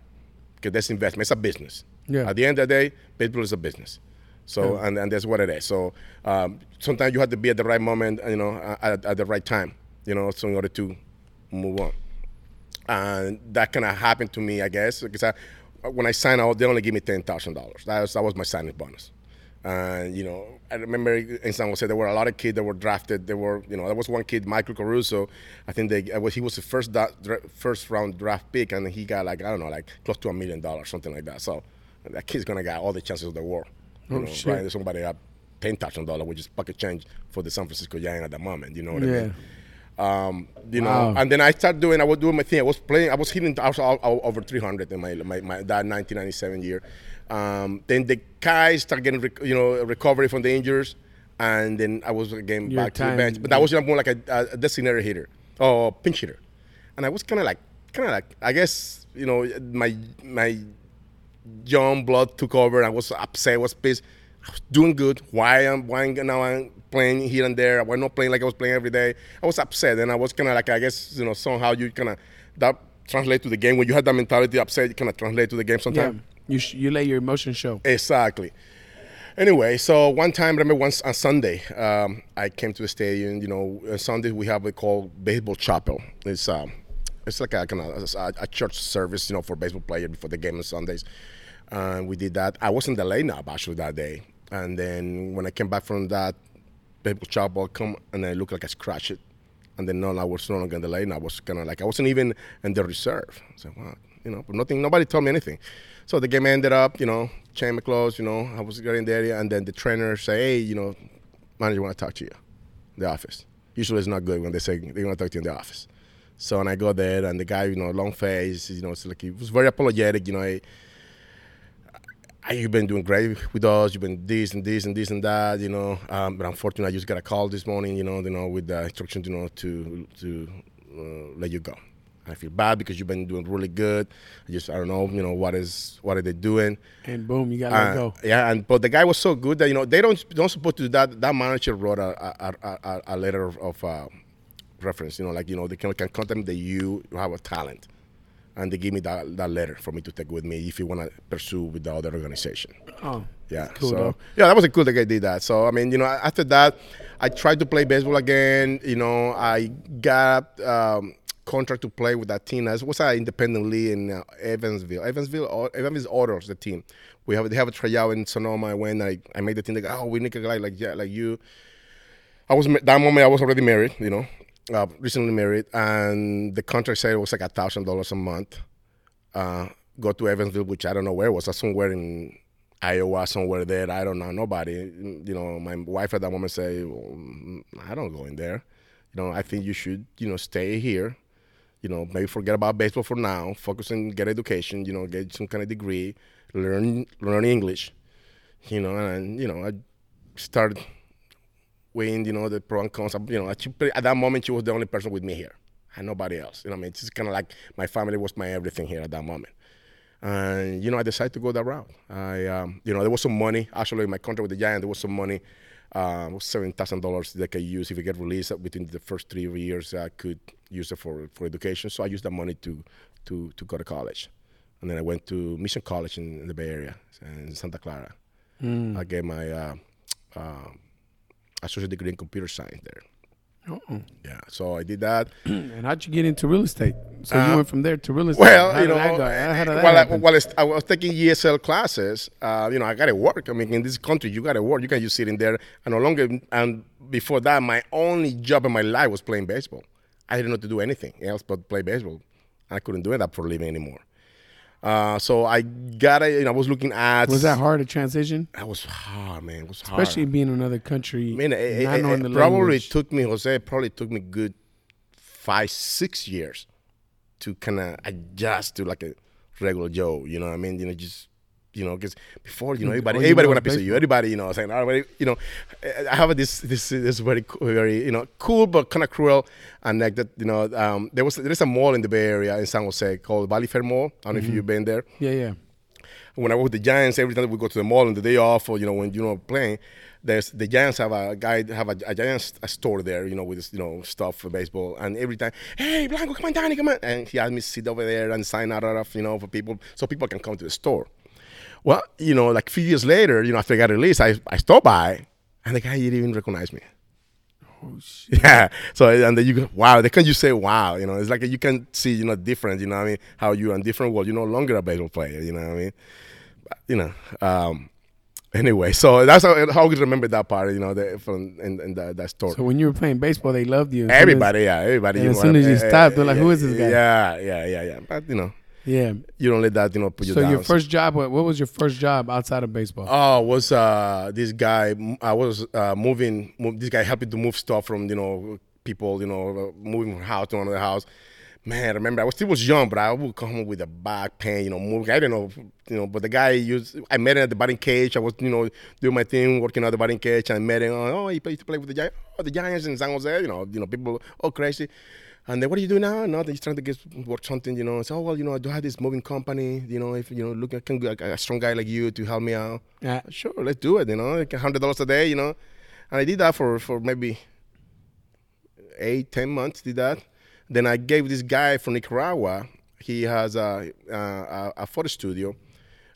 because that's investment. It's a business. Yeah. At the end of the day, baseball is a business. So yeah. and, and that's what it is. So um, sometimes you have to be at the right moment, you know, at, at the right time, you know, so in order to move on. And that kind of happened to me, I guess, because I, when I signed out, they only gave me ten thousand dollars. That was that was my signing bonus. And you know, I remember in San Jose there were a lot of kids that were drafted. There were, you know, there was one kid, Michael Caruso. I think they uh, he was the first da- first round draft pick, and he got like I don't know, like close to a million dollars, something like that. So that kid's gonna get all the chances of the world. You oh, know, shit. right? Somebody got ten thousand dollars, which is pocket change for the San Francisco Giants at the moment. You know what yeah. I mean? Um, you Wow. know, and then I started doing. I was doing my thing. I was playing. I was hitting I was all, all over 300 in my, my, my that 1997 year. Um, then the guys started getting rec- you know recovery from the injuries, and then I was again Your back to the bench. But that was more like a, a designated hitter or pinch hitter, and I was kind of like kind of like I guess you know my my young blood took over. I was upset. I was pissed. Doing good. Why am why now I'm playing here and there? I was not playing like I was playing every day. I was upset, and I was kind of like I guess you know somehow you kind of that translate to the game when you had that mentality upset. You kind of translate to the game Yeah. sometimes. You sh- you let your emotions show. Exactly. Anyway, so one time, remember once on Sunday, um, I came to the stadium. You know, on Sunday we have what we call baseball chapel. It's um, it's like a kind of a, a church service, you know, for baseball players before the game on Sundays. And we did that. I was in the lineup actually that day. And then when I came back from that baseball chapel, come and I looked like I scratched it. And then no, I was no longer in the lineup. I was kind of like I wasn't even in the reserve. I said, wow, you know, but nothing. Nobody told me anything. So the game ended up, you know, change my clothes, you know, I was getting there, and then the trainer say, hey, you know, manager want to talk to you, the office. Usually it's not good when they say they want to talk to you in the office. So when I go there, and the guy, you know, long face, you know, it's like he was very apologetic, you know. "Ah, you've been doing great with us. You've been this and this and this and that, you know. Um, but unfortunately, I just got a call this morning, you know, you know, with the instructions, you know, to to uh, let you go. I feel bad because you've been doing really good. I just I don't know, you know, what is what are they doing? And boom, you gotta Uh, go. Yeah, and but the guy was so good that you know they don't don't supposed to do that. That manager wrote a a, a, a, letter of, uh, reference. You know, like you know they can, can contact them that you have a talent, and they give me that, that letter for me to take with me if you want to pursue with the other organization. Oh, Yeah, cool, so though. yeah, that was a cool that I did that. So I mean, you know, after that, I tried to play baseball again. You know, I got um, contract to play with that team. It was an independent league in uh, Evansville. Evansville, or Evansville Orioles, the team. We have they have a tryout in Sonoma. I went. I, I made the team. They go, oh, we need a guy like yeah, like you. I was that moment. I was already married. You know, uh, recently married, and the contract said it was like a thousand dollars a month. Uh, go to Evansville, which I don't know where it was. Somewhere in Iowa, somewhere there. I don't know nobody. You know, my wife at that moment say, well, mm, I don't go in there. You know, I think you should, you know, stay here. You know, maybe forget about baseball for now. Focus on get education. You know, get some kind of degree, learn learn English. You know, and you know, I started weighing, you know, the pro and cons. You know, at that moment, she was the only person with me here. and nobody else. You know, what I mean, it's kind of like my family was my everything here at that moment. And you know, I decided to go that route. I, um, you know, there was some money. Actually, in my contract with the Giant, there was some money, uh, seven thousand dollars that I could use if I get released within the first three years. I could use it for for education. So I used that money to to to go to college, and then I went to Mission College in, in the Bay Area in Santa Clara. Mm. I get my uh, uh, associate degree in computer science there. Uh-uh. Yeah, so I did that. And how'd you get into real estate? So Uh, you went from there to real estate. Well, How you know, that go? How did that while, I, while I was taking ESL classes, uh, you know, I got to work. I mean, in this country, you got to work. You can't just sit in there. And no longer. And before that, my only job in my life was playing baseball. I didn't know to do anything else but play baseball. I couldn't do that for a living anymore. Uh, so I got it. You know, I was looking at. was that hard to transition? That was hard, man. It was hard. Especially being in another country, I mean, it, not it- knowing it the probably language. took me, Jose, probably took me good five, six years to kind of adjust to like a regular Joe. You know what I mean? You know, just you know, because before you know, everybody, all you everybody want a piece of you. Everybody, you know, saying, everybody, you know, I have this this this very very you know cool but kind of cruel anecdote. You know, um, there was there is a mall in the Bay Area in San Jose called Valley Fair Mall. I don't know if you've been there yeah, yeah. when I work with the Giants, every time we go to the mall on the day off, or you know when you know playing, there's the Giants have a guy have a, a Giants a store there, you know, with this, you know stuff for baseball, and every time, hey Blanco, come on, Dany, come on, and he had me sit over there and sign autograph, you know, for people, so people can come to the store. Well, you know, like a few years later, you know, after I got released, I I stopped by, and the guy didn't even recognize me. Oh shit. Yeah. So and then you go, wow. They can you say wow? You know, it's like you can see, you know, different. You know, what I mean, how you're in different world. You're no longer a baseball player. You know what I mean? But, you know. Um, anyway, so that's how, how we remember that part. You know, the, from in, in the, that story. So when you were playing baseball, they loved you. As soon as- everybody, yeah, everybody. and you as know, soon as you eh, stopped, they're eh, like, "Who is this guy?" Yeah, yeah, yeah, yeah. But you know, yeah. you don't let that you know put you So down. your first job, what, what was your first job outside of baseball? Oh, was uh, this guy? I was uh, moving. Move, this guy helping to move stuff from you know people. You know, moving from house to another house. Man, I remember I was still was young, but I would come home with a back pain. You know, moving. I didn't know. You know, but the guy used. I met him at the batting cage. I was you know doing my thing, working at the batting cage, and I met him. Oh, he used to play with the Giants. Oh, the Giants in San Jose. You know, you know people. Oh, crazy. And then what do you do now? Nothing. He's trying to get work something, you know. So, oh well, you know, I do have this moving company. You know, if you know, look, I can get a, a strong guy like you to help me out. Yeah. Sure, let's do it. You know, like hundred dollars a day. You know, and I did that for for maybe eight, ten months. Did that. Then I gave this guy from Nicaragua. He has a a, a photo studio,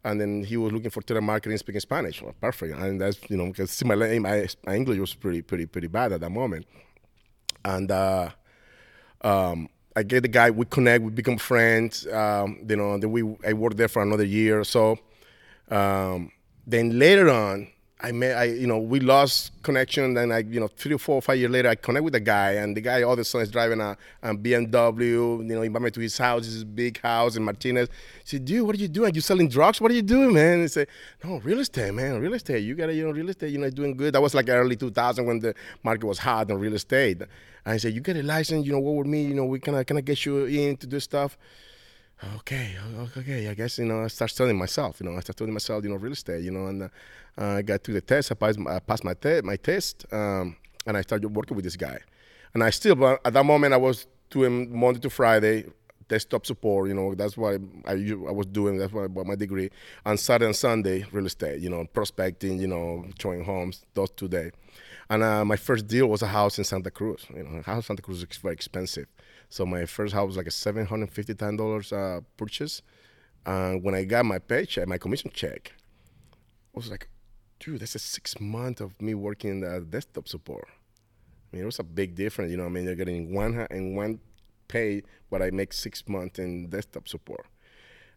and then he was looking for telemarketing speaking Spanish. Well, perfect. And that's you know because my my my English was pretty pretty pretty bad at that moment, and. uh um, I get the guy, we connect, we become friends. Um, you know, then we I worked there for another year or so. Um, then later on, I met, I you know, we lost connection. Then I, you know, three or four or five years later, I connect with the guy, and the guy all of a sudden is driving a, a BMW. You know, invited me to his house, his big house in Martinez. He said, "Dude, what are you doing? Are you selling drugs? What are you doing, man?" He said, "No, real estate, man. Real estate. You gotta, you know, real estate. You know, doing good." That was like early 2000 when the market was hot on real estate. And I said, "You get a license. You know, what with me. You know, we can, I can I get you in to do stuff." Okay, okay, I guess you know I start studying myself. You know, I start studying myself. You know, real estate. You know, and uh, I got through the test. I passed, I passed my te- my test, um, and I started working with this guy. And I still, but at that moment, I was doing Monday to Friday desktop support. You know, that's what I was doing. That's what, what my degree. On Saturday and Sunday, real estate. You know, prospecting. You know, showing homes. Those two days. And uh, my first deal was a house in Santa Cruz. You know, house in Santa Cruz is very expensive. So my first house was like a seven hundred fifty dollars uh, purchase. And when I got my paycheck, my commission check, I was like, dude, that's a six month of me working uh, desktop support. I mean, it was a big difference. You know, I mean, you're getting one in one pay what I make six months in desktop support.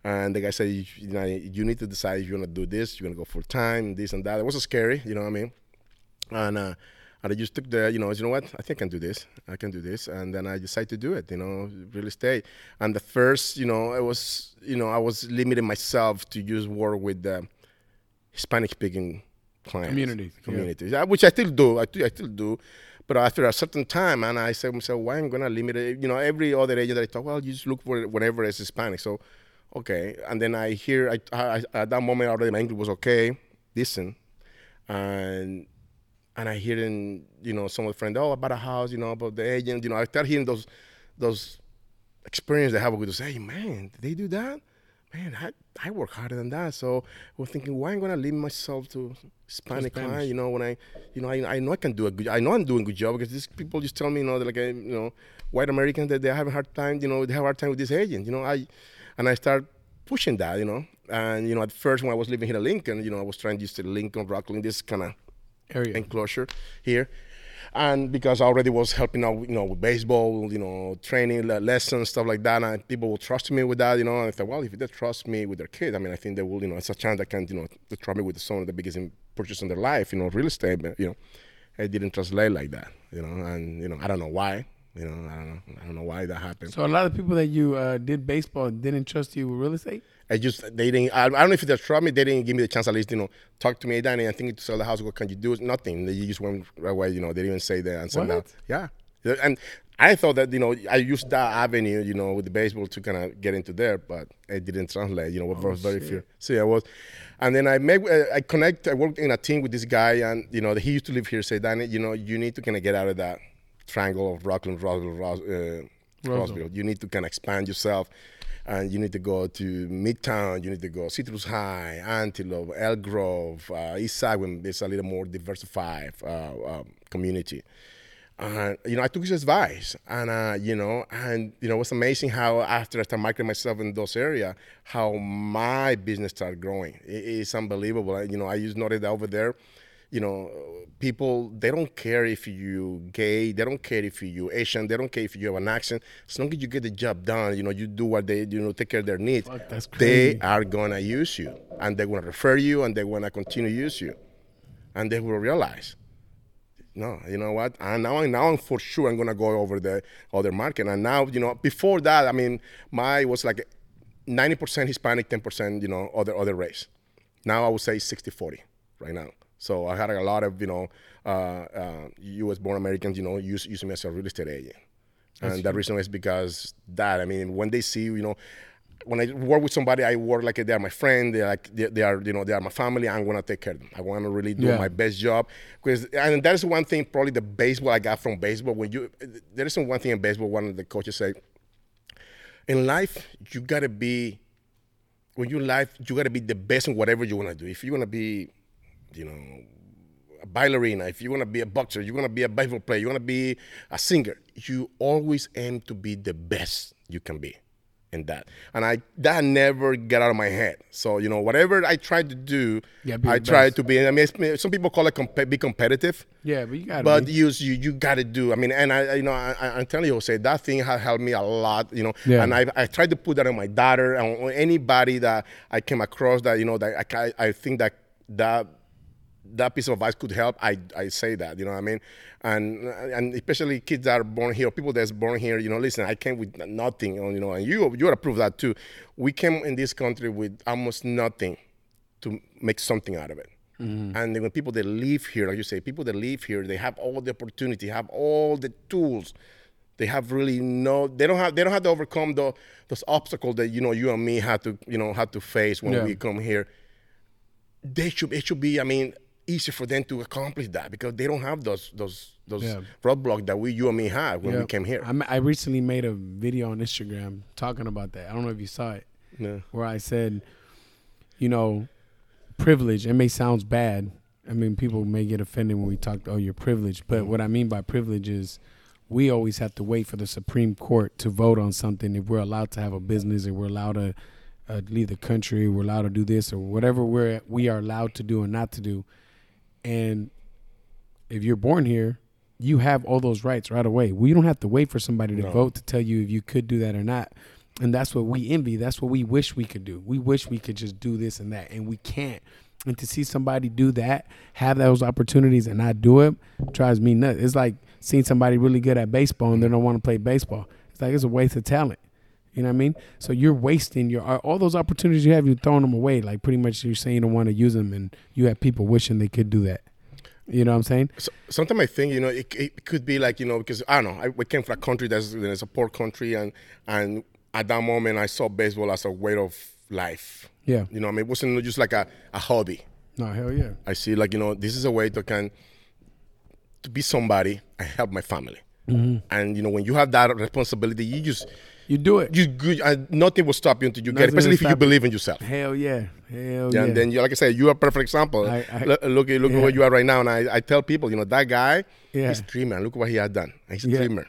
And the guy said, you, you know, you need to decide if you want to do this, you're gonna go full time, this and that. It was scary, you know what I mean? And uh, and I just took the, you know, you know what? I think I can do this. I can do this. And then I decided to do it, you know, real estate. And the first, you know, it was, you know, I was limiting myself to use work with the Hispanic speaking clients. Communities. Communities, yeah, which I still do. I, do- I still do. But after a certain time, and I said to myself, why am I going to limit it? You know, every other agent that I talk, well, you just look for it whenever it's Hispanic. So, okay. And then I hear, I, I, at that moment already my English was okay, decent. And and I hearing, you know, some of the friends, oh, about a house, you know, about the agent, you know, I start hearing those, those experience they have with us. Hey, man, did they do that? Man, I, I work harder than that. So we're thinking, why am I gonna limit myself to Hispanic client? You know, when I, you know, I, I know I can do a good, I know I'm doing a good job because these people just tell me, you know, they're like, eh, you know, white Americans that they have a hard time, you know, they have a hard time with this agent. You know, I, and I start pushing that, you know, and you know, at first when I was living here in Lincoln, you know, I was trying to use the Lincoln, Rocklin, this kind of Area. enclosure here. And because I already was helping out, you know, with baseball, you know, training lessons, stuff like that, and people will trust me with that, you know. And I thought, well, if they trust me with their kid, I mean, I think they will, you know, it's a chance I can, you know, to trust me with some of the biggest in- purchase in their life, you know, real estate, but, you know, it didn't translate like that, you know, and you know, I don't know why, you know, I don't know, I don't know why that happened. So a lot of people that you uh, did baseball didn't trust you with real estate. I just they didn't. I, I don't know if they trust me. They didn't give me the chance at least, you know, talk to me. Dany, I think to sell the house. What can you do? Nothing. They just went right away. You know, they didn't even say the answer. Now. Yeah, and I thought that you know I used that avenue, you know, with the baseball to kind of get into there, but it didn't translate. You know, with very, very few. So I was, and then I met, uh, I connect. I worked in a team with this guy, and you know, he used to live here. Say, Dany, you know, you need to kind of get out of that triangle of Rocklin, Roswell, Ros- uh, Roseville. You need to kind of expand yourself and you need to go to Midtown, you need to go Citrus Heights, Antelope, Elk Grove, uh, East Side when there's a little more diversified uh, um, community. And you know, I took his advice, and uh, you know, and you know, it was amazing how after I started marketing myself in those areas, how my business started growing. It- it's unbelievable. You know, I just noticed that over there, you know, people they don't care if you gay, they don't care if you Asian, they don't care if you have an accent. As long as you get the job done, you know, you do what they, you know, take care of their needs. Fuck, that's they are gonna use you, and they're gonna refer you, and they're gonna continue to use you, and they will realize no, you know what? And now, now I'm for sure I'm gonna go over the other market. And now, you know, before that, I mean, my was like 90% Hispanic, 10%, you know, other other race. Now I would say 60-40 right now. So I had a lot of, you know, uh, uh, U.S. born Americans, you know, use, using me as a real estate agent. And the reason is because that, I mean, when they see, you know, when I work with somebody, I work like they are my friend. They are like they, they are, you know, they are my family. I'm gonna take care of them. I want to really do Yeah. my best job because, and that is one thing. Probably the baseball I got from baseball. When you, there isn't one thing in baseball. One of the coaches say, in life, you gotta be, when you life, you gotta be the best in whatever you wanna do. If you wanna be, you know, a ballerina, if you want to be a boxer, you want to be a baseball player, you want to be a singer, you always aim to be the best you can be in that. And I that never got out of my head. So you know, whatever I tried to do, Yeah, I tried best. to be. I mean, some people call it comp- be competitive. Yeah, but you got But to. you, you, you got to do. I mean, and I, you know, I, I'm telling you, Jose, that thing has helped me a lot. You know, Yeah. and I, I tried to put that on my daughter and on anybody that I came across that you know that I, I think that that that piece of advice could help. I, I say that, you know what I mean, and and especially kids that are born here, people that's born here. You know, listen, I came with nothing, you know, and you you gotta prove that too. We came in this country with almost nothing to make something out of it. Mm-hmm. And then when people that live here, like you say, people that live here, they have all the opportunity, have all the tools. They have really no. They don't have. They don't have to overcome the those obstacles that you know you and me had to you know had to face when Yeah. we come here. They should. It should be. I mean, easier for them to accomplish that because they don't have those those those Yeah. roadblocks that we you and me had when Yeah. we came here. I, I recently made a video on Instagram talking about that. I don't know if you saw it, Yeah. where I said, you know, privilege. It may sounds bad. I mean, people may get offended when we talk. Oh, you're privileged. But what I mean by privilege is, we always have to wait for the Supreme Court to vote on something if we're allowed to have a business and we're allowed to uh, leave the country, we're allowed to do this or whatever we're we are allowed to do and not to do. And if you're born here, you have all those rights right away. We don't have to wait for somebody to No. vote to tell you if you could do that or not. And that's what we envy. That's what we wish we could do. We wish we could just do this and that, and we can't. And to see somebody do that, have those opportunities, and not do it, drives me nuts. It's like seeing somebody really good at baseball and they don't want to play baseball. It's like it's a waste of talent. You know what I mean? So you're wasting your all those opportunities you have. You're throwing them away. Like pretty much you're saying you don't want to use them, and you have people wishing they could do that. You know what I'm saying? So, sometimes I think you know it, it could be like you know because I don't know I, we came from a country that's, that's a poor country and and at that moment I saw baseball as a way of life. Yeah. You know, I mean, it wasn't just like a, a hobby. No, hell yeah. I see like you know this is a way to can to be somebody and help my family. Mm-hmm. And you know, when you have that responsibility, you just You do it. you good. And nothing will stop you until you get, it, especially if you believe in yourself. Hell yeah. Hell Yeah, yeah. and then you, like I said, you are a perfect example. I- I- look, look at look yeah. at where you are right now, and I, I tell people, you know, that guy, Yeah. he's a dreamer. Look what he has done. He's a Yeah. dreamer.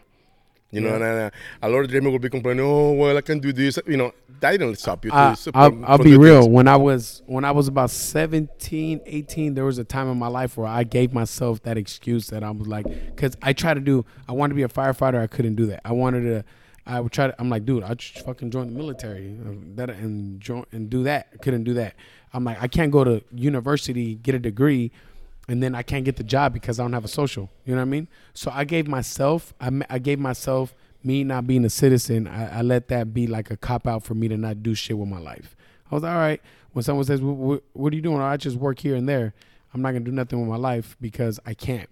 You know, Yeah. and uh, a lot of dreamers will be complaining, oh, well, I can do this. You know, that didn't stop you. I, support- I'll, I'll from be real. things. When I was when I was about 17, 18, there was a time in my life where I gave myself that excuse that I was like, because I tried to do, I wanted to be a firefighter, I couldn't do that. I wanted to, I would try to. I'm like, dude, I just fucking join the military, uh, that and join and do that. I couldn't do that. I'm like, I can't go to university, get a degree, and then I can't get the job because I don't have a social. You know what I mean? So I gave myself, I, I gave myself me not being a citizen. I, I let that be like a cop out for me to not do shit with my life. I was like, all right. When someone says, "What, what, what are you doing?" I just work here and there. I'm not gonna do nothing with my life because I can't.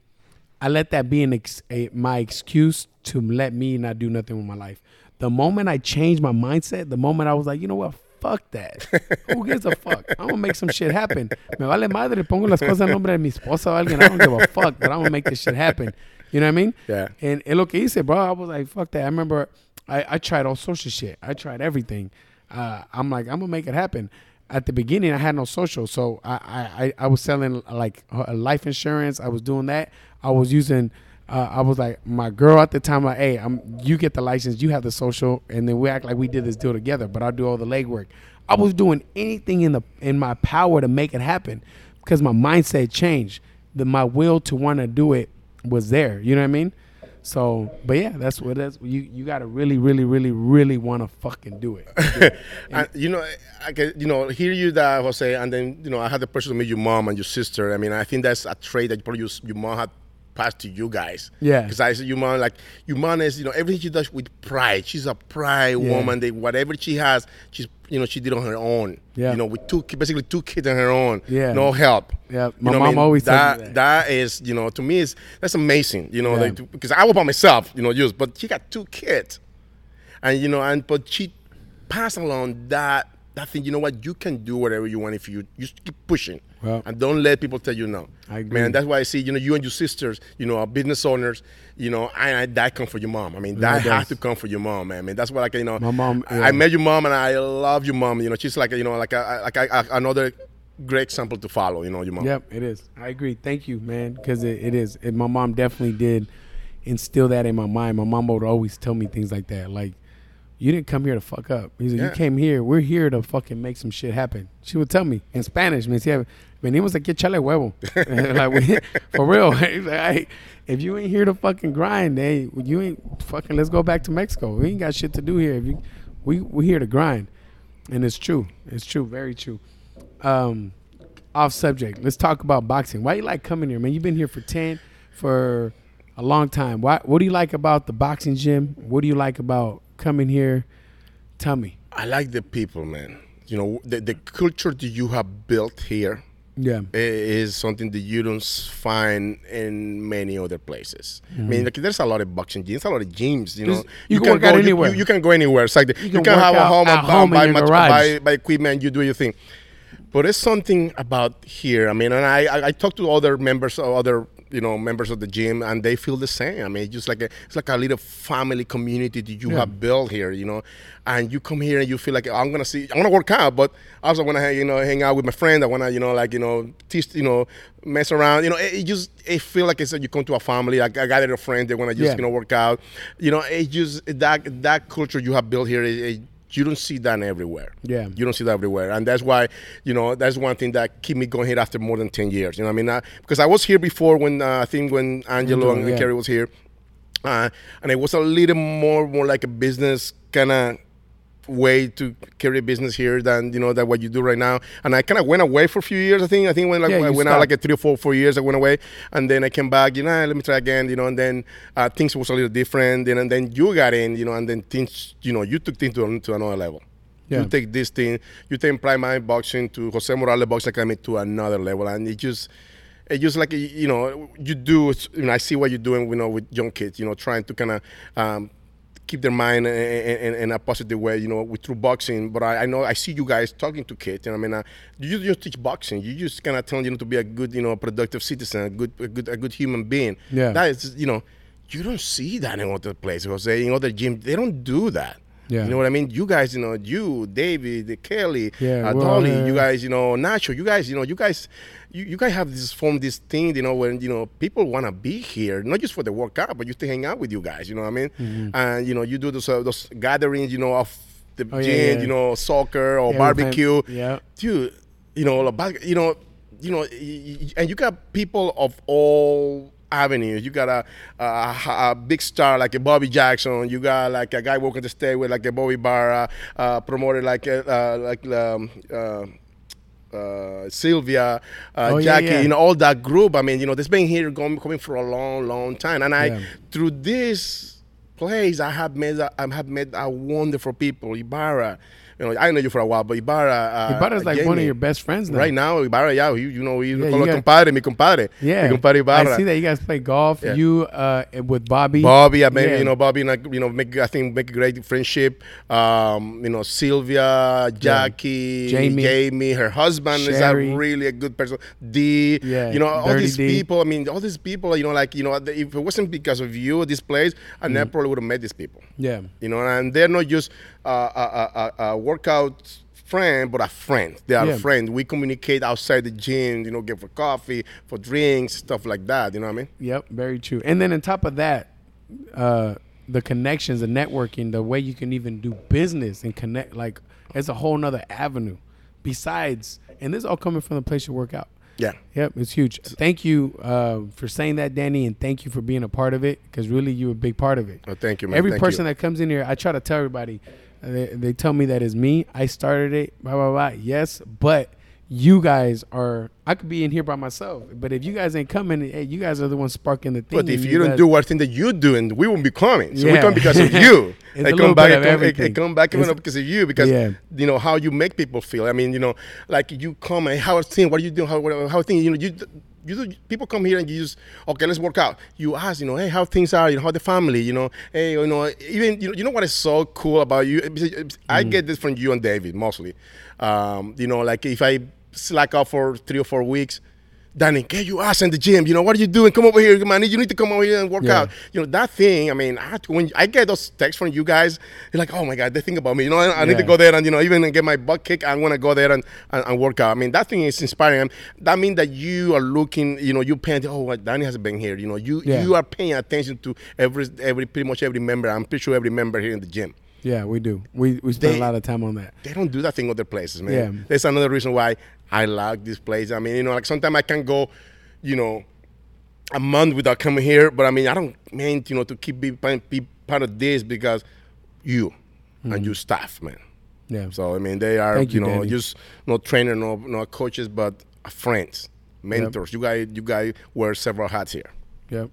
I let that be an ex- a, my excuse to let me not do nothing with my life. The moment I changed my mindset, the moment I was like, you know what, fuck that. Who gives a fuck? I'm gonna make some shit happen. Me vale madre, pongo las cosas en nombre de mi esposa o alguien. I don't give a fuck, but I'm gonna make this shit happen. You know what I mean? Yeah. And es lo que hice, bro. I was like, fuck that. I remember I, I tried all sorts of shit. I tried everything. Uh, I'm like, I'm gonna make it happen. At the beginning, I had no social, so I I, I, I was selling like life insurance. I was doing that. I was using. Uh, I was like my girl at the time. Like, hey, I'm. You get the license. You have the social, and then we act like we did this deal together. But I'll do all the legwork. I was doing anything in the in my power to make it happen, because my mindset changed. The my will to want to do it was there. You know what I mean? So, but yeah, that's what that's you. You got to really, really, really, really want to fucking do it. and you know, I can, you know, hear you that Jose, and then you know, I had the pleasure to meet your mom and your sister. I mean, I think that's a trait that probably your, your mom had passed to you guys. Yeah. Because I said your mom, like your mom is, you know, everything she does with pride. She's a pride Yeah. woman. That whatever she has, she's, you know, she did on her own. Yeah. You know, with two, basically two kids on her own. Yeah. No help. Yeah, You my know what I mom mean? always that, that. That is, you know, to me is that's amazing. You know, Yeah. like, because I was by myself, you know, just but she got two kids and you know, and but she passed along that that thing. You know what? You can do whatever you want if you just keep pushing, Well- and don't let people tell you no. I agree. Man, that's why I see you know you and your sisters, you know, are business owners. You know, and I, that come for your mom. I mean, that it has to come for your mom, man. I mean, that's what I can, you know. My mom, I, yeah. I met your mom, and I love your mom. You know, she's like you know like a, like a, another great example to follow. You know, your mom. Yep, it is. I agree. Thank you, man, because it, it is. And my mom definitely did instill that in my mind. My mom would always tell me things like that, like. You didn't come here to fuck up. He's like, Yeah. you came here. We're here to fucking make some shit happen. She would tell me in Spanish, decía, venimos aquí a echarle huevo. like, we, for real. "Hey, if you ain't here to fucking grind, hey, you ain't fucking, let's go back to Mexico. We ain't got shit to do here. If you, we, we here to grind. And it's true. It's true. Very true. Um, off subject. Let's talk about boxing. Why you like coming here, man? You've been here for ten for a long time. Why? What do you like about the boxing gym? What do you like about coming here? Tell me. I like the people, man. You know, the, the culture that you have built here Yeah. is something that you don't find in many other places. I mean, mm-hmm. like, there's a lot of boxing gyms, a lot of gyms. You know, There's- you can go, anywhere. You, you can go anywhere. It's like the, you can can, have a home, at home buy, much- buy, buy equipment. You do your thing. But it's something about here. I mean, and I, I, I talk to other members of other you know members of the gym, and they feel the same. I mean, it's just like a, it's like a little family community that you Yeah. have built here. You know, and you come here and you feel like I'm gonna see, I'm gonna work out, but I also wanna you know hang out with my friend. I wanna you know like you know teach you know mess around. You know, it, it just it feel like it's like you come to a family. Like I got a friend. They wanna just Yeah. you know work out. You know, it just that that culture you have built here. It, it, you don't see that everywhere. Yeah. You don't see that everywhere. And that's why, you know, that's one thing that keep me going here after more than 10 years. You know what I mean? Uh, because I was here before when, uh, I think when Angelo Angelo, and yeah. Kerry was here. Uh, and it was a little more, more like a business kind of way to carry business here than you know that what you do right now. And I kind of went away for a few years. I think I think when like Yeah, I went out like a three or four four years. I went away, and then I came back. You know, let me try again. You know, and then uh, things was a little different. And, and then you got in. You know, and then things. You know, you took things to, to another level. Yeah. You take this thing. You take Prime Boxing to Jose Morales Boxing Academy to another level, and it just. It just like you know, you do. You know, I see what you're doing. You know, with young kids. You know, trying to kind of um, keep their mind in, in, in a positive way, you know, with, through boxing. But I, I know I see you guys talking to kids, and I mean, uh, you just teach boxing. You just kind of tell them you know, to be a good, you know, a productive citizen, a good, a good, a good human being. Yeah. that is, you know, you don't see that in other places. Jose, in other gyms, they don't do that. Yeah. You know what I mean? You guys, you know, you, David, Kelly, Yeah, uh, Dolly, you guys, you know, Nacho, you guys, you know, you guys, you, you guys have this form this thing, you know, when you know people want to be here, not just for the workout, but just to hang out with you guys. You know what I mean? Mm-hmm. And you know, you do those uh, those gatherings, you know, of the Oh, gym, yeah. you know, soccer or Yeah, barbecue. yeah. dude, you know, you know, you know, and you got people of all avenues. You got a, a, a big star like a Bobby Jackson. You got like a guy walking the stage with like a Bobby Barra, uh, promoted like uh, like um, uh, uh, Sylvia, uh, Oh, Jackie, yeah. you know, all that group. I mean, you know, that's been here going, coming for a long, long time. And I, Yeah. through this place, I have met, I have met a wonderful people. Ibarra, you know, I know you for a while, but Ibarra, uh, Ibarra's like one of your best friends now. Right now, Ibarra, yeah, you, you know, you Yeah, call you it got- compadre, mi compadre. Yeah. Mi compadre Ibarra. I see that you guys play golf. Yeah. You uh, with Bobby. Bobby, I mean, Yeah. you know, Bobby, like, you know, make I think make a great friendship. Um, you know, Sylvia, Jackie, Jamie. Jamie, her husband Sherry. is a really a good person. D, Yeah, you know, all Dirty these D. people. I mean, all these people. You know, like you know, if it wasn't because of you, this place, I Mm. never probably would have met these people. Yeah. You know, and they're not just a, a, a, a workout friend, but a friend. They are Yeah. a friend. We communicate outside the gym. You know, get for coffee, for drinks, stuff like that. You know what I mean? Yep, very true. And then on top of that, uh, the connections, the networking, the way you can even do business and connect, like, it's a whole nother avenue. Besides, and this is all coming from the place you work out. Yeah. Yep, it's huge. Thank you uh, for saying that, Dany, and thank you for being a part of it because really you're a big part of it. Oh, thank you, man. Every Thank person you. that comes in here, I try to tell everybody. They, they tell me that it's me. I started it. Blah blah blah. Yes, but you guys are. I could be in here by myself, but if you guys ain't coming, hey, you guys are the ones sparking the thing. But if and you don't guys- do what thing that you're doing, we won't be coming. So we come because of you. I a come back. I of come, eh, eh, I- I come back It's- because of you. Because Yeah. you know how you make people feel. I mean, you know, like you come and how are things? What are you doing? How what, how are things? You know, you. You do, people come here and you just okay. Let's work out. You ask, you know, hey, how things are? You know, how the family? You know, hey, you know, even you know, you know what is so cool about you? I Mm. get this from you and David mostly. Um, you know, like if I slack off for three or four weeks, Dany, get your ass in the gym. You know, what are you doing? Come over here, man. You need to come over here and work Yeah. out. You know, that thing, I mean, I to, when I get those texts from you guys, you're like, oh my God, they think about me. You know, I, I need to go there and, you know, even get my butt kicked, I'm going to go there and, and, and work out. I mean, that thing is inspiring. That means that you are looking, you know, you're paying, oh, what, Dany hasn't been here. You know, you, Yeah. you are paying attention to every, every, pretty much every member. I'm pretty sure every member here in the gym. Yeah, we do. We we spend They- a lot of time on that. They don't do that thing other places, man. Yeah. That's another reason why I like this place. I mean, you know, like sometimes I can go, you know, a month without coming here, but I mean, I don't mean, you know, to keep be, be part of this because you and your staff, man. Yeah. So I mean, they are, Mm-hmm. You, you, know, Dany. just no trainer, no no coaches, but friends, mentors. You guys, you guys wear several hats here. Yep.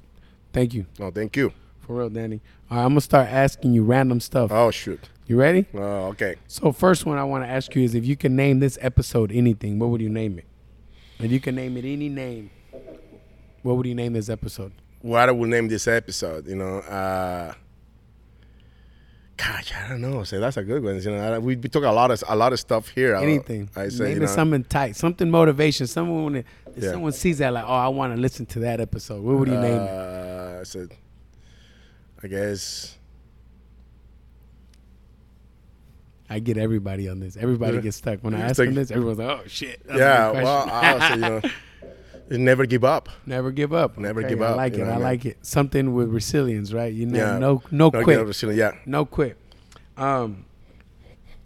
Thank you Oh, thank you. for real, Dany. All right, I'm gonna start asking you random stuff. Oh shoot. You ready? Oh, okay. So first one I want to ask you is if you can name this episode anything, what would you name it? If you can name it any name, what would you name this episode? what I will name this episode, you know. Uh, gosh, I don't know. So that's a good one. You know, we, we talk a lot of a lot of stuff here. Anything. I say, name you know, something tight, something motivation. Someone if Yeah. someone sees that like, oh, I want to listen to that episode. What would you name it? uh, I said, I guess. I get everybody on this. Everybody gets stuck when I ask them this. Everyone's like, oh shit. Yeah, well. I you know, never give up. Never give up. Never Okay, give up. I like it. I mean? like it. Something with resilience, right? You know, Yeah. no, no Not quit. Yeah. No quit. Um,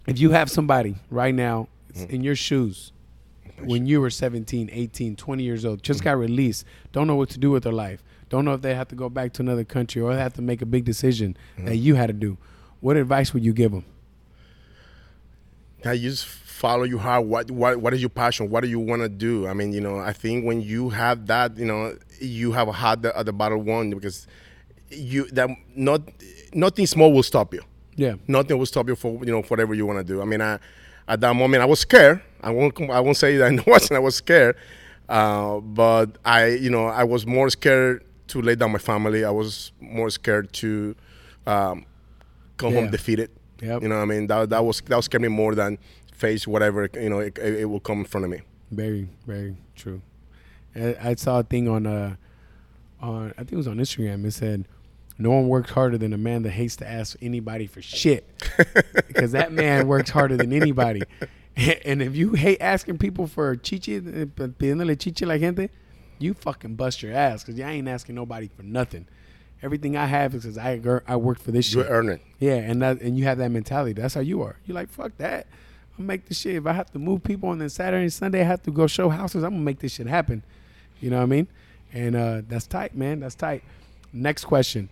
if you have somebody right now Mm-hmm. in your shoes when you were 17, 18, 20 years old, Mm-hmm. just got released, don't know what to do with their life, don't know if they have to go back to another country or they have to make a big decision Mm-hmm. that you had to do, what advice would you give them? I just follow your heart. What what what is your passion? What do you want to do? I mean, you know, I think when you have that, you know, you have a heart at the battle won because you that not nothing small will stop you. Yeah. Nothing will stop you for you know whatever you want to do. I mean, I, at that moment I was scared. I won't I won't say that I wasn't. I was scared, uh, but I you know I was more scared to lay down my family. I was more scared to. Um, come Yeah. home defeated. Yep. You know, what I mean, that that was that was scared me more than face whatever you know it, it, it will come in front of me. Very, very true. I, I saw a thing on uh on I think it was on Instagram. It said, "No one works harder than a man that hates to ask anybody for shit," because that man works harder than anybody. And if you hate asking people for chichi, eh, pidiéndole chichi la gente, you fucking bust your ass because I ain't asking nobody for nothing. Everything I have is because I I worked for this shit. You shit. earn it. Yeah, and that and you have that mentality. That's how you are. You're like, fuck that. I'll make this shit. If I have to move people on then Saturday and Sunday I have to go show houses, I'm gonna make this shit happen. You know what I mean? And uh, that's tight, man. That's tight. Next question.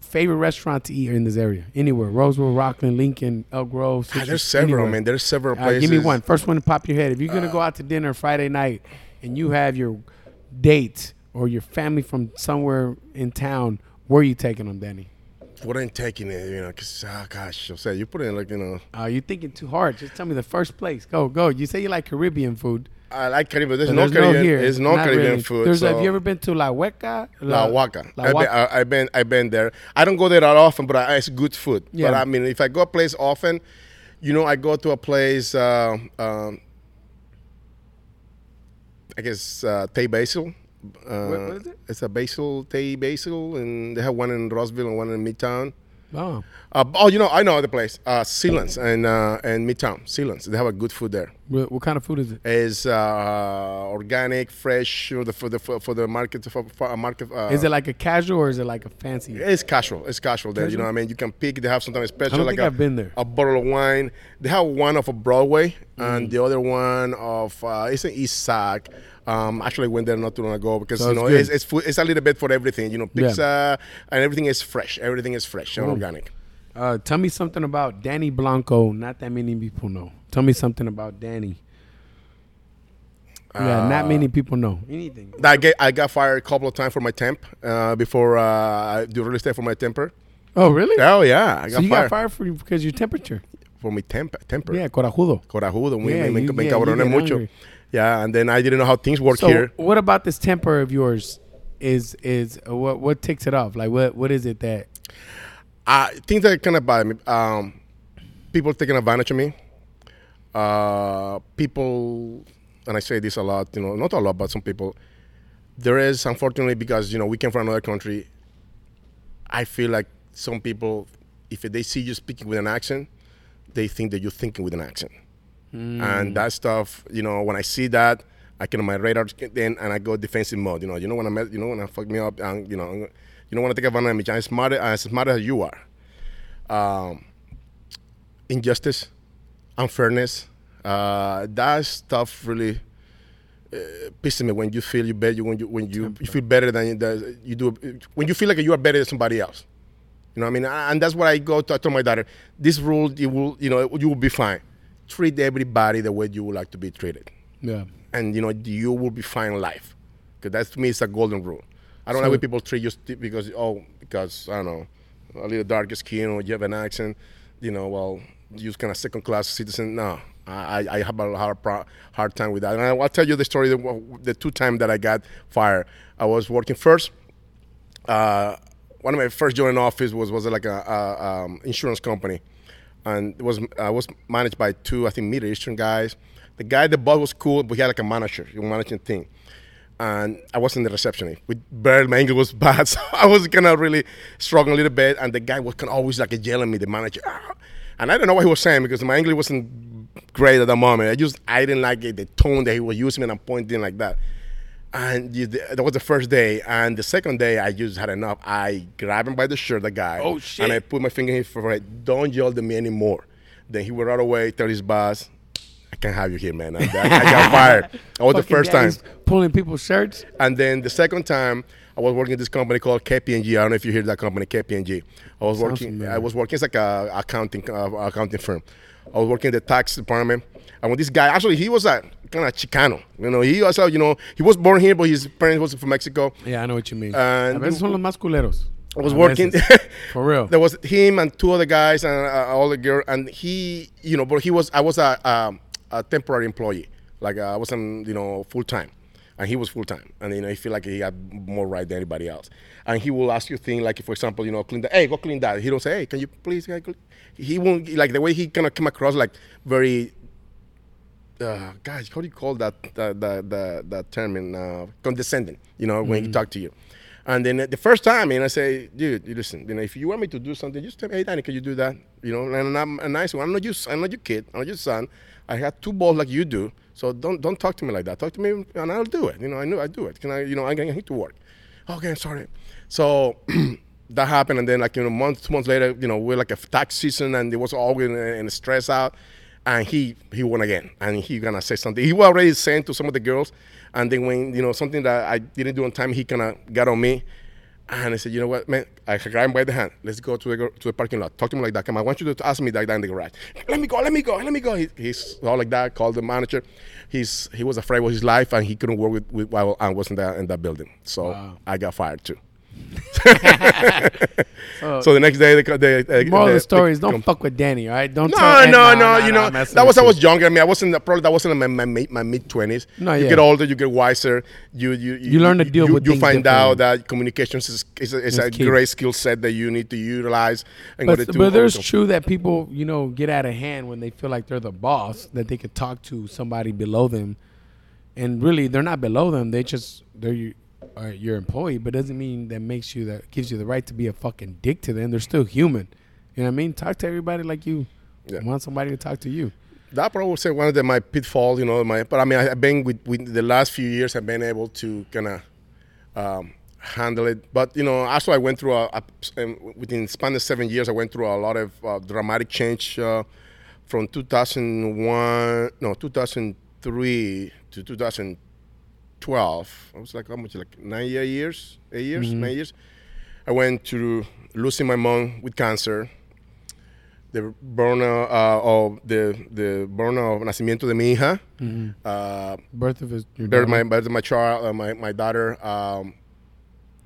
Favorite restaurant to eat in this area? Anywhere. Roseville, Rocklin, Lincoln, Elk Grove. Ah, Citrus, there's several, anywhere. man. There's several Uh, places. give me one. First one to pop your head. If you're gonna go out to dinner Friday night and you have your date or your family from somewhere in town, where are you taking them, Dany? What I'm taking it, you know, because oh gosh, I say you put in like you know, Uh, you're thinking too hard. Just tell me the first place. Go, go. You say you like Caribbean food. I like Caribbean. There's no there's Caribbean. no here. There's no Not Caribbean really. food. There's. so. have you ever been to La Huaca? La Huaca. La I've, been, Huaca. I, I've been I've been there. I don't go there that often, but I, it's good food. Yeah. But I mean, if I go a place often, you know, I go to a place. Uh, um, I guess uh, Tay Basil. Uh, What- what is it? It's a basil, Tay Basil, and they have one in Roseville and one in Midtown. Oh, Uh, oh, you know, I know the place. Uh, Selland's and uh, and Midtown. Selland's. They have a good food there. what, what kind of food is it? It's uh, organic, fresh for the for the for, for the market for, for a market. Uh, Is it like a casual or is it like a fancy? It's casual. It's casual there. You know what I mean? You can pick. They have sometimes special I don't like think a, I've been there. a bottle of wine. They have one of a Broadway Mm. and the other one of uh, it's an East Sac. Um, actually went there not too long ago because So you know it's it's, food, it's a little bit for everything. You know, Yeah. pizza and everything is fresh. Everything is fresh and Cool. organic. Uh, tell me something about Dany Blanco. Not that many people know. Tell me something about Dany. Yeah, not Uh, many people know anything. I get I got fired a couple of times for my temp uh, before uh, I do real estate for my temper. Oh, really? Oh yeah, I got so you fired, got fired for because your temperature? for my temp temper. Yeah, corajudo. Corajudo, muy, Yeah, me, you- me yeah, you encabroné get mucho. angry. Yeah, and then I didn't know how things work So, here. what about this temper of yours? Is is uh, what what takes it off? Like what what is it that? I things that kind of bother me. Um, people taking advantage of me. Uh, people, and I say this a lot. You know, not a lot, but some people. There is unfortunately because you know we came from another country. I feel like some people, if they see you speaking with an accent, they think that you're thinking with an accent, and that stuff. You know, when I see that, I can on my radar then, and I go defensive mode. You know, you know when I you know when I fuck me up, and you know, you don't want to take advantage of me. I'm smart, as smart as you are. Um, injustice, unfairness, uh, that stuff really uh, pisses me when you feel you better when you when you, you feel better than the, you do when you feel like you are better than somebody else. You know what I mean? And that's what I go to I tell my daughter. This rule, you will you know you will be fine. Treat everybody the way you would like to be treated, Yeah. and you know you will be fine in life. Because that to me is a golden rule. I don't So- like when people treat you st- because oh because I don't know a little darker skin or you have an accent. You know, well you're kind of second class citizen. No, I, I- have a hard hard time with that. And I, will tell you the story. The, the two times that I got fired, I was working first. Uh, one of my first joining office was was like a, a um, insurance company, and it was I was managed by two I think Middle Eastern guys. The guy, the boss was cool, but he had like a manager, a managing thing. And I wasn't the receptionist. With barely my English was bad, so I was kind of really struggling a little bit. And the guy was kind of always like yelling at me, the manager. "Ah." And I don't know what he was saying because my English wasn't great at the moment. I just I didn't like it, the tone that he was using and I'm pointing like that. And you, that was the first day. And the second day, I just had enough. I grabbed him by the shirt, the guy. Oh, shit. And I put my finger in his forehead. Don't yell at me anymore. Then he would right away tell his boss, I can't have you here, man. I, I got fired. That was the first time. pulling people's shirts. And then the second time, I was working at this company called KPMG. I don't know if you hear that company, KPMG. I was Sounds working. familiar. I was working. It's like a accounting uh, accounting firm. I was working in the tax department. And when this guy, actually, he was a kind of Chicano. You know, he also, you know, he was born here, but his parents was from Mexico. Yeah, I know what you mean. And- a veces son los más culeros. I was A working. For real. there was him and two other guys and uh, all the girl, and he, you know, but he was. I was a, um, a temporary employee. Like uh, I wasn't, you know, full time. and he was full time, and you know he feel like he had more right than anybody else, and he will ask you things like, for example, you know, clean that. Hey, go clean that. He don't say, hey, can you please? He won't like the way he kind of come across like very. Uh, guys, how do you call that the the the, the term in uh, condescending? You know, when he talk to you. And then the first time, and I say, dude, you listen, you know, if you want me to do something, just tell me, hey, Dany, can you do that? You know, and I'm a nice one. I'm not your, I'm not your kid. I'm not your son. I have two balls like you do. So don't don't talk to me like that. Talk to me, and I'll do it. You know, I know I do it. Can I? You know, I need to work. Okay, I'm sorry. So that happened, and then like you know, month two months later, you know, we're like a tax season, and it was all in, in stress out. And he he won again, and he gonna say something. He was already saying to some of the girls, and then when you know something that I didn't do on time, he kind of got on me. And I said, you know what, man? I grabbed him by the hand. Let's go to the to the parking lot. Talk to him like that. Come, I want you to ask me like that in the garage. Let me go. Let me go. Let me go. He, he's all like that. Called the manager. He's he was afraid of his life, and he couldn't work with, with while I was in that in that building. So Wow. I got fired too. so the next day, they, they, they Moral of they- the story is don't fuck with Dany, all right? Don't no, tell, no, eh, no, You know, I'm that was I was younger. I mean, I wasn't probably that wasn't in my my, my, mid twenties. No, you yeah. get older, you get wiser. You you You learn to deal you, with You find out that communications is is a, is a key. great skill set that you need to utilize. And But, to but there's true that people, you know, get out of hand when they feel like they're the boss, that they could talk to somebody below them, and really they're not below them. They just they're your, uh, your employee, but doesn't mean that makes you that gives you the right to be a fucking dick to them. They're still human. You know what I mean? Talk to everybody like you Yeah. want somebody to talk to you. that probably say one of the, my pitfalls, you know, my but I mean I, I've been with, with the last few years I've been able to kind of um, handle it. But you know, also I went through a, a um, within the span of seven years I went through a lot of uh, dramatic change uh, from 2001 no 2003 to 2012. I was like how much like nine year- years, eight years, nine years. I went to losing my mom with cancer the burner uh, of the the burner of nacimiento de mi hija, uh, Birth of his birth my birth of my child, uh, my my daughter, um,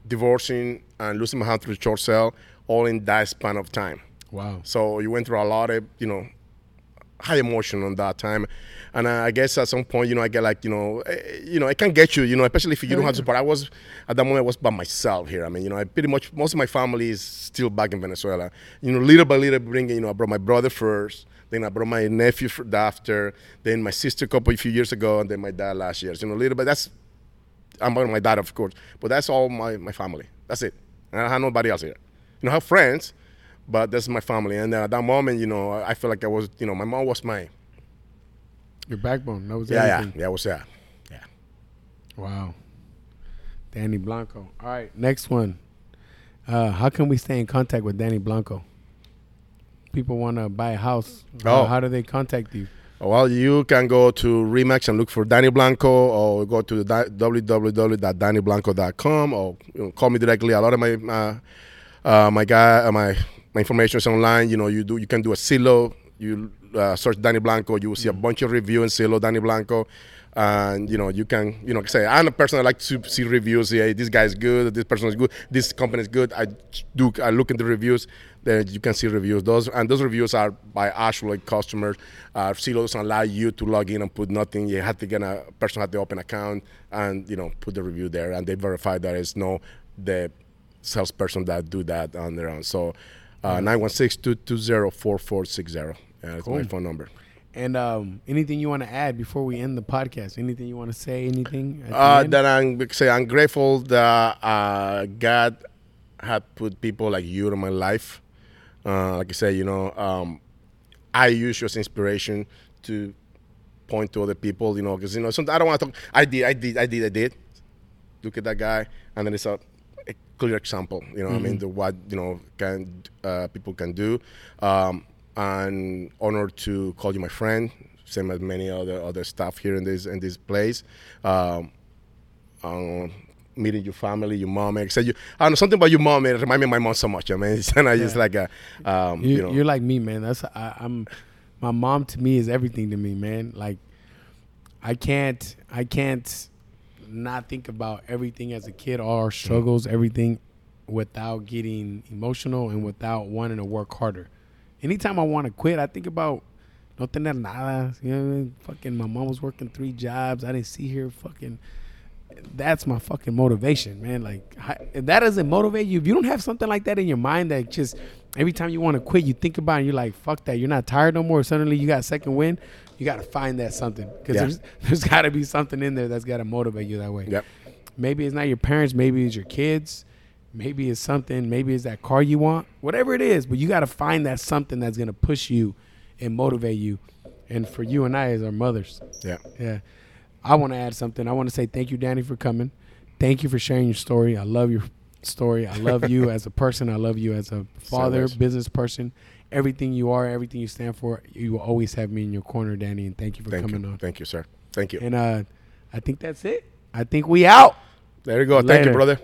divorcing and losing my husband through short sale, all in that span of time. wow. So you went through a lot of you know high emotion on that time, and I guess at some point you know I get like you know eh, you know it can't get you you know especially if you don't have support. I was at that moment I was by myself here. I mean you know I pretty much most of my family is still back in Venezuela. You know little by little bringing you know I brought my brother first. Then I brought my nephew for after, then my sister a couple a few years ago, and then my dad last year. So, you know, little bit. That's I'm about my dad, of course, but that's all my, my family. That's it. And I don't have nobody else here. You know, I have friends, but that's my family. And at that moment, you know, I feel like I was, you know, my mom was my Your backbone. That was yeah, yeah, everything. yeah, I was yeah, yeah. Wow. Dany Blanco. All right, next one. Uh, how can we stay in contact with Dany Blanco? People want to buy a house. Oh. how do they contact you? Well, you can go to Remax and look for Dany Blanco, or go to di- www.dannyblanco.com, or you know, call me directly. A lot of my uh, uh, my guy, uh, my my information is online. You know, you do you can do a silo. You uh, search Dany Blanco, you will see a bunch of reviews in Zillow, Dany Blanco, and you know you can you know say I'm a person I like to see reviews. Hey, this guy is good. This person is good. This company is good. I do I look into reviews. Then you can see reviews. Those and those reviews are by actual customers. Uh, Zillow doesn't allow you to log in and put nothing. You have to get a person have to open account and you know put the review there, and they verify that it's no the salesperson that do that on their own. So 916-220-4460. Yeah, that's my phone number. And um, anything you want to add before we end the podcast? Anything you want to say? Anything? Uh, that I'm say I'm grateful that uh, God had put people like you in my life. Uh, like I said, you know, um, I use you as inspiration to point to other people. You know, because you know, sometimes I don't want to talk. I did, I did, I did, I did. Look at that guy, and then it's a, a clear example. You know, I mean, the what you know can uh, people can do. Um, and honored to call you my friend, same as many other other staff here in this in this place. Um, um, meeting your family, your mom. I said, you, I don't know something about your mom. It remind me of my mom so much. I mean, it's kind of just like a, um, you, you know, you're like me, man. That's I, I'm. My mom to me is everything to me, man. Like, I can't, I can't not think about everything as a kid, all our struggles, everything, without getting emotional and without wanting to work harder. Anytime I want to quit, I think about no tener nada. You know, fucking my mom was working three jobs. I didn't see her fucking that's my fucking motivation, man. Like if that doesn't motivate you, if you don't have something like that in your mind that just every time you want to quit, you think about it and you're like, fuck that, you're not tired no more. Suddenly you got second win. You got to find that something because Yeah. there's there's got to be something in there that's got to motivate you that way. Yep. Maybe it's not your parents. Maybe it's your kids. Maybe it's something. Maybe it's that car you want. Whatever it is, but you got to find that something that's gonna push you and motivate you. And for you and I, as our mothers, Yeah. yeah. I want to add something. I want to say thank you, Dany, for coming. Thank you for sharing your story. I love your story. I love you as a person. I love you as a father, Likewise. business person. Everything you are, everything you stand for, you will always have me in your corner, Dany. And thank you for Thank coming you. on. Thank you, sir. Thank you. And uh, I think that's it. I think we out. There you go. Thank you, brother.